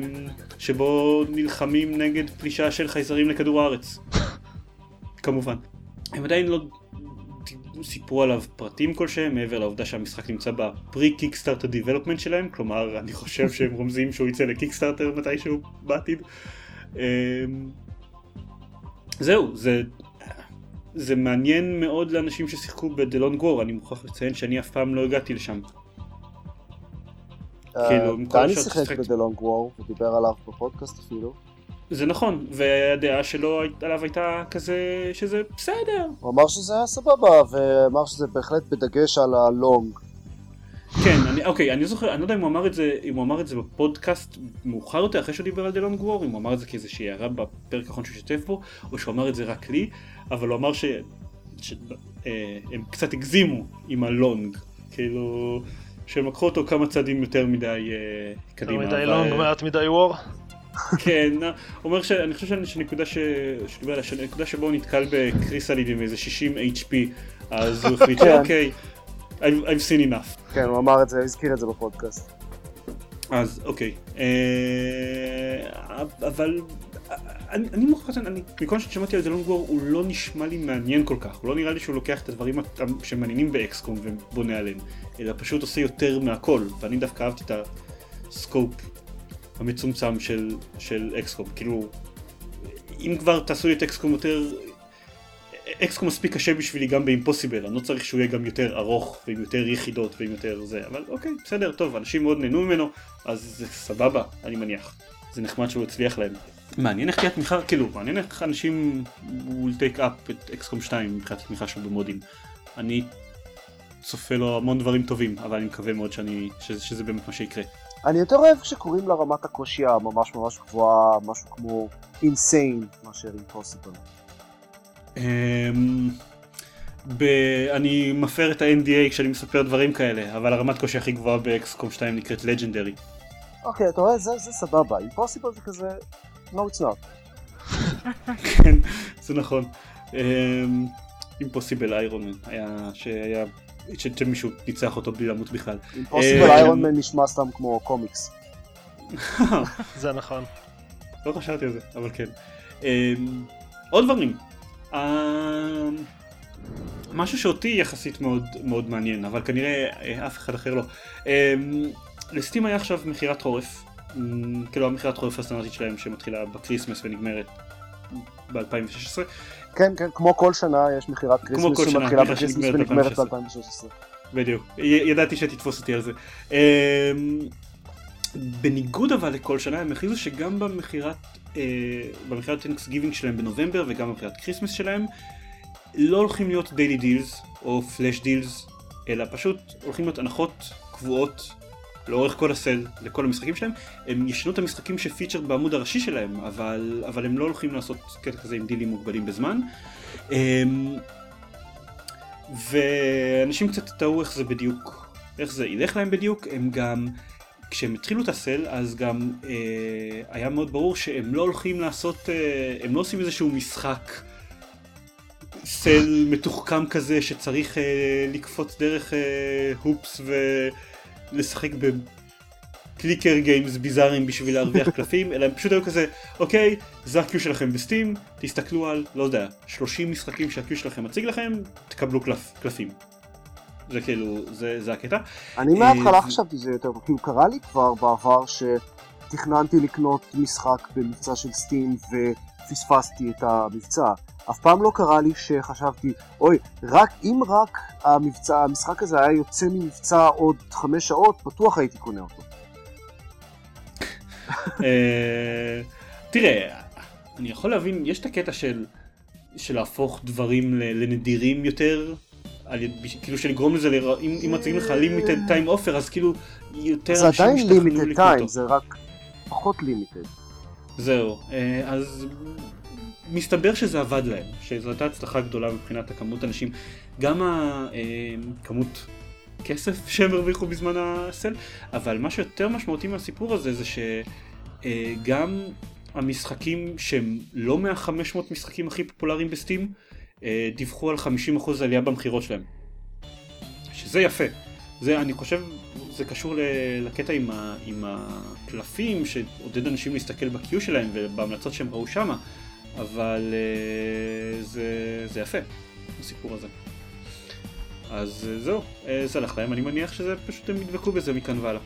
שבו נלחמים נגד פלישה של חייזרים לכדור הארץ. (laughs) כמובן. הם עדיין לא, סיפרו עליו פרטים כלשהם מעבר לעובדה שהמשחק נמצא ב pre Kickstarter development שלהם כלומר אני חושב שהם רומזים שהוא יצא ל Kickstarter מתישהו בעתיד. אמ, זהו זה זה מעניין מאוד לאנשים ששיחקו בדלון גור אני מוכרח לציין שאני אף פעם לא הגעתי לשם. כאילו, כל דני השעות שיחק. בדלונג וור ודיבר עליו בפודקאסט אפילו. זה נכון והדעה שלו עליו הייתה כזה שזה בסדר הוא אמר שזה היה סבבה ואמר שזה בהחלט בדגש על הלונג. כן, אני, אוקיי, אני זוכר, אני לא יודע אם הוא אמר את זה, אם הוא אמר את זה בפודקאסט מאוחר יותר, אחרי שהוא דיבר על דלון גוור, אם הוא אמר את זה כאיזושהי הערה בפרק האחרון שהוא השתתף בו, או שהוא אמר את זה רק לי, אבל הוא אמר ש... ש... אה, הם קצת הגזימו עם הלונג, כאילו, שהם לקחו אותו כמה צעדים יותר מדי אה, יותר קדימה. מדי אבל- לונג, מעט מדי וור. כן, אומר שאני חושב שנקודה ש... שדיבר עליה, שנקודה שבו הוא נתקל בקריסליד עם איזה 60 HP, אז הוא החליט. שאוקיי, I've, I've seen enough. כן, הוא אמר את זה, הזכיר את זה בפודקאסט. אז אוקיי, אה, אבל אני אני מוכרח לציין, אני- מכל ששמעתי על דלון גור הוא לא נשמע לי מעניין כל כך, הוא לא נראה לי שהוא לוקח את הדברים שמעניינים באקסקום ובונה עליהם, אלא פשוט עושה יותר מהכל, ואני דווקא אהבתי את הסקופ המצומצם של, של אקסקום, כאילו אם כבר תעשו לי את אקסקום יותר, אקסקום מספיק קשה בשבילי גם באימפוסיבל, אני לא צריך שהוא יהיה גם יותר ארוך ועם יותר יחידות ועם יותר זה, אבל אוקיי, בסדר, טוב, אנשים מאוד נהנו ממנו, אז זה סבבה, אני מניח. זה נחמד שהוא הצליח להם. מעניין איך תהיה התמיכה, כאילו, מעניין איך אנשים will take up את אקסקום 2 מבחינת התמיכה שלו במודים. אני צופה לו המון דברים טובים, אבל אני מקווה מאוד שאני, שזה, שזה באמת מה שיקרה. אני יותר אוהב שקוראים לרמת הקושי הממש ממש גבוהה, משהו כמו אינסיין, מאשר אימפוסיבל. אמ, ב... אני מפר את ה-NDA כשאני מספר דברים כאלה, אבל הרמת קושי הכי גבוהה באקסקום 2 נקראת לג'נדרי. אוקיי, אתה רואה, זה זה סבבה, אימפוסיבל זה כזה, no it's not. כן, זה נכון. אימפוסיבל איירון מן היה שהיה שמישהו ניצח אותו בלי למות בכלל. אימפוסיבל אה, איירון מן נשמע סתם כמו קומיקס. (laughs) זה נכון. לא חשבתי על זה, אבל כן. אמ, עוד דברים. אמ, משהו שאותי יחסית מאוד מאוד מעניין, אבל כנראה אה, אף אחד אחר לא. ל Steam היה עכשיו מכירת חורף, כאילו המכירת חורף הסטנדרטית שלהם שמתחילה ב Christmas ונגמרת ב-2016. כן, כן, כמו כל שנה יש מכירת שנה, שמתחילה ב Christmas ונגמרת ב-2016. ב-2016. בדיוק, ידעתי שתתפוס אותי על זה. אמ, בניגוד אבל לכל שנה הם הכריזו שגם במכירת אה, במכירת Thanksgiving שלהם בנובמבר וגם במכירת Christmas שלהם לא הולכים להיות daily deals או flash deals אלא פשוט הולכים להיות הנחות קבועות לאורך כל הסל לכל המשחקים שלהם הם ישנו את המשחקים שפיצ'רד בעמוד הראשי שלהם אבל, אבל הם לא הולכים לעשות קטע כזה עם דילים מוגבלים בזמן. אמ, ואנשים קצת טעו איך זה בדיוק, איך זה ילך להם בדיוק, הם גם, כשהם התחילו את הסל אז גם אה, היה מאוד ברור שהם לא הולכים לעשות, אה, הם לא עושים איזשהו משחק סל מתוחכם כזה שצריך אה, לקפוץ דרך אה, הופס ולשחק בקליקר גיימס ביזאריים בשביל להרוויח (laughs) קלפים, אלא הם פשוט היו כזה, אוקיי, זה ה-Q שלכם בסטים, תסתכלו על, לא יודע, 30 משחקים שה-Q שלכם מציג לכם, תקבלו קלף, קלפים. זה כאילו, זה, זה הקטע. אני אה, מההתחלה זה- חשבתי שזה יותר טוב, כאילו קרה לי כבר בעבר שתכננתי לקנות משחק במבצע של סטים ופספסתי את המבצע. אף פעם לא קרה לי שחשבתי, אוי, רק אם רק המבצע, המשחק הזה היה יוצא ממבצע עוד חמש שעות, בטוח הייתי קונה אותו. אה, תראה, אני יכול להבין, יש את הקטע של, של להפוך דברים לנדירים יותר, על כאילו שלגרום לזה, לרא- אם, אם מציגים לך לימיטד טיים אופר, אז כאילו יותר זה אנשים עדיין ישתכנעו לימיטד לקנות טיים, אותו. זה רק פחות לימיטד. זהו, אה, אז מסתבר שזה עבד להם, שזו הייתה הצלחה גדולה מבחינת הכמות אנשים, גם הכמות כסף שהם הרוויחו בזמן הסל, אבל מה שיותר משמעותי מהסיפור הזה זה שגם המשחקים שהם לא מה-500 משחקים הכי פופולריים בסטים, אה, דיווחו על 50% עלייה במכירות שלהם. שזה יפה. זה, אני חושב, זה קשור לקטע עם, ה, עם הקלפים, שעודד אנשים להסתכל ב-Q שלהם ובהמלצות שהם ראו שמה, אבל אה, זה, זה יפה, הסיפור הזה. אז אה, זהו, אה, זה הלך להם, אני מניח שזה פשוט הם ידבקו בזה מכאן והלאה.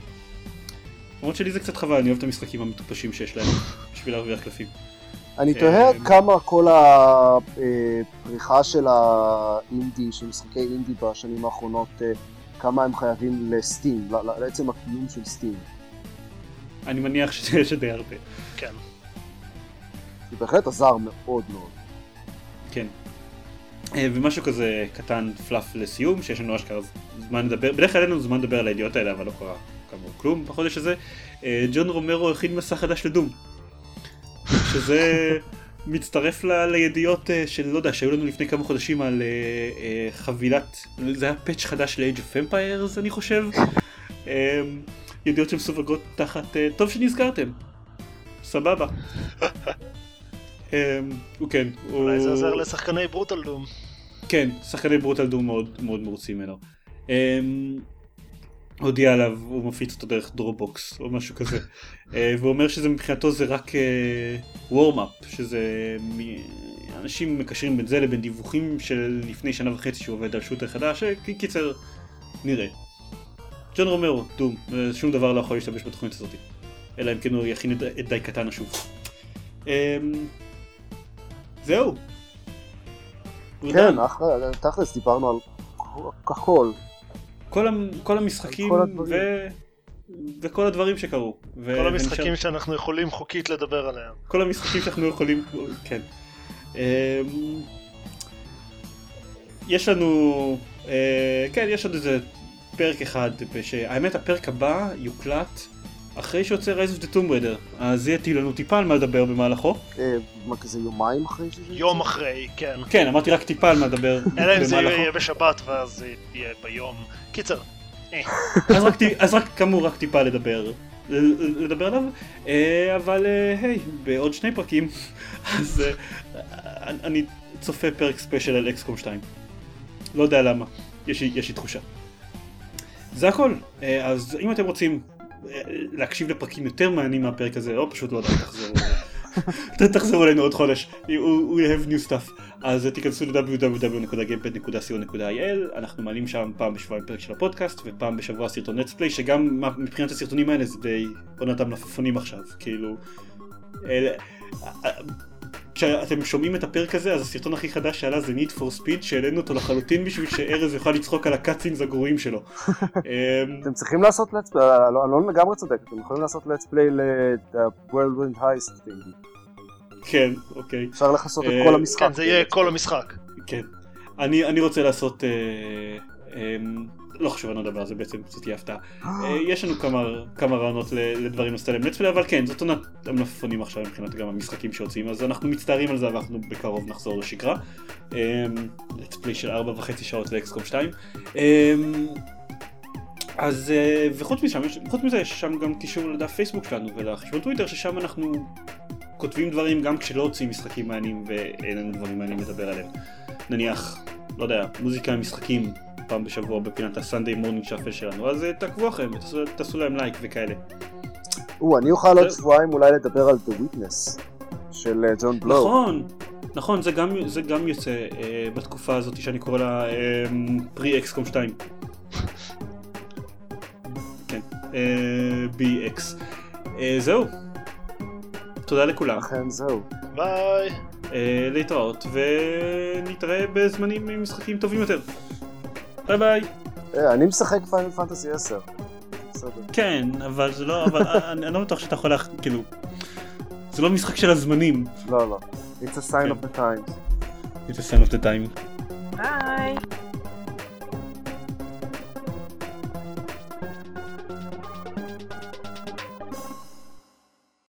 למרות שלי זה קצת חבל, אני אוהב את המשחקים המטופשים שיש להם, בשביל להרוויח קלפים. אני תוהה אה, כמה כל הפריחה של האינדי, של משחקי אינדי בשנים האחרונות, כמה הם חייבים לסטים, לעצם הקיום של סטים. אני מניח שזה די הרבה. כן. זה בהחלט עזר מאוד מאוד. כן. אה, ומשהו כזה קטן פלאף לסיום, שיש לנו אשכרה זמן לדבר, בדרך כלל אין לנו זמן לדבר על הידיעות האלה, אבל לא קרה כאמור כלום בחודש הזה. אה, ג'ון רומרו הכין מסע חדש לדום. שזה (laughs) מצטרף ל- לידיעות אה, של, לא יודע, שהיו לנו לפני כמה חודשים על חבילת, זה היה patch חדש ל-Age of Empires אני חושב. (laughs) ידיעות שמסווגות תחת, טוב שנזכרתם. סבבה. (laughs) אה, הוא כן. אולי זה עוזר לשחקני Brutal Doom. כן, שחקני Brutal Doom מאוד מרוצים ממנו. אמ, הודיע עליו, הוא מפיץ אותו דרך Dropbox או משהו כזה. (laughs) אה, והוא אומר שזה מבחינתו זה רק warm-up, שזה מ- אנשים מקשרים בין זה לבין דיווחים של לפני שנה וחצי שהוא עובד על שוטר חדש, אה, קיצר, נראה. ג'ון רומרו, דום, אה, שום דבר לא יכול להשתמש בתוכנית הזאת. אלא אם כן הוא יכין את- את די קטנה שוב. זהו. כן, דן. אחרי, תכלס דיברנו על הכל. כל, כל המשחקים כל ו... וכל הדברים שקרו. ו... כל המשחקים ונשאר- שאנחנו יכולים חוקית לדבר עליהם. כל המשחקים שאנחנו יכולים, כן. אמ, יש לנו, אה, כן, יש עוד איזה פרק אחד, שהאמת הפרק הבא יוקלט אחרי שיוצא Rise of the Tomb Raider, אז יהיה לנו טיפה על מה לדבר במהלכו. אה, מה כזה יומיים אחרי שזה? יום אחרי, כן. כן, אמרתי רק טיפה על מה לדבר (laughs) אלא אם זה במהלכו. יהיה בשבת ואז זה יהיה ביום. קיצר, אה, (laughs) אז רק, כאמור רק טיפה לדבר, לדבר עליו, אה, אבל היי, בעוד שני פרקים, (laughs) אז אני- צופה פרק ספיישל על אקסקום 2. לא יודע למה, יש לי, תחושה. זה הכל, אז אם אתם רוצים להקשיב לפרקים יותר מעניינים מהפרק הזה, או פשוט לא יודע, תחזרו. (laughs) תחזרו אלינו עוד חודש, we have new stuff. אז תיכנסו ל-www.gamepad.co.il, אנחנו מעלים שם פעם בשבועיים פרק של הפודקאסט, ופעם בשבוע סרטון נטספליי, שגם מבחינת הסרטונים האלה זה די עונת המלפפונים עכשיו, כאילו... אלה- כשאתם שומעים את הפרק הזה, אז הסרטון הכי חדש שעלה זה Need for Speed, שהעלינו אותו לחלוטין בשביל שארז יוכל לצחוק על הקאצינס הגרועים שלו. (laughs) אמ, אתם צריכים לעשות let's play, אלון לגמרי צודק, אתם יכולים לעשות let's play ל-World Wind Heist. כן, אוקיי. אפשר לכסות את אה, כל המשחק. כן, זה יהיה כל המשחק. כן. אני, אני רוצה לעשות... אה, אה, לא חשוב, על זה בעצם, זאת תהיה הפתעה. אה, יש לנו כמה, כמה רעיונות לדברים עליהם לטפלי, אבל כן, זאת עונת המלפפונים עכשיו מבחינת גם המשחקים שיוצאים, אז אנחנו מצטערים על זה, אבל אנחנו בקרוב נחזור לשגרה. לטפלי של 4.5 שעות לאקסקום 2. אה, אז, אה, וחוץ מזה, חוץ מזה, יש שם גם קישור לדף פייסבוק שלנו ולחשבון טוויטר, ששם אנחנו כותבים דברים גם כשלא יוצאים משחקים מעניינים ואין לנו דברים מעניינים לדבר עליהם. נניח, לא יודע, מוזיקה משחקים פעם בשבוע בפינת ה Sunday morning shuffle שלנו, אז אה, תעקבו אחריהם, תעשו, תעשו להם לייק וכאלה. או, אני אוכל עוד. שבועיים אולי לדבר על The Witness של אה, ג'ון בלו. נכון, נכון, זה גם, זה גם יוצא אה, בתקופה הזאת שאני קורא לה אה, pre XCOM 2. כן, אה, BX. אה, זהו. תודה לכולם. אכן זהו. ביי. אה, להתראות, ונתראה בזמנים עם משחקים טובים יותר. ביי ביי. אה, אני משחק Final Fantasy 10. בסדר. כן, אבל זה לא, אבל אני אני לא בטוח שאתה יכול להח... כאילו... זה לא משחק של הזמנים. לא, לא. It's a sign כן. of the times. It's a sign of the time. ביי.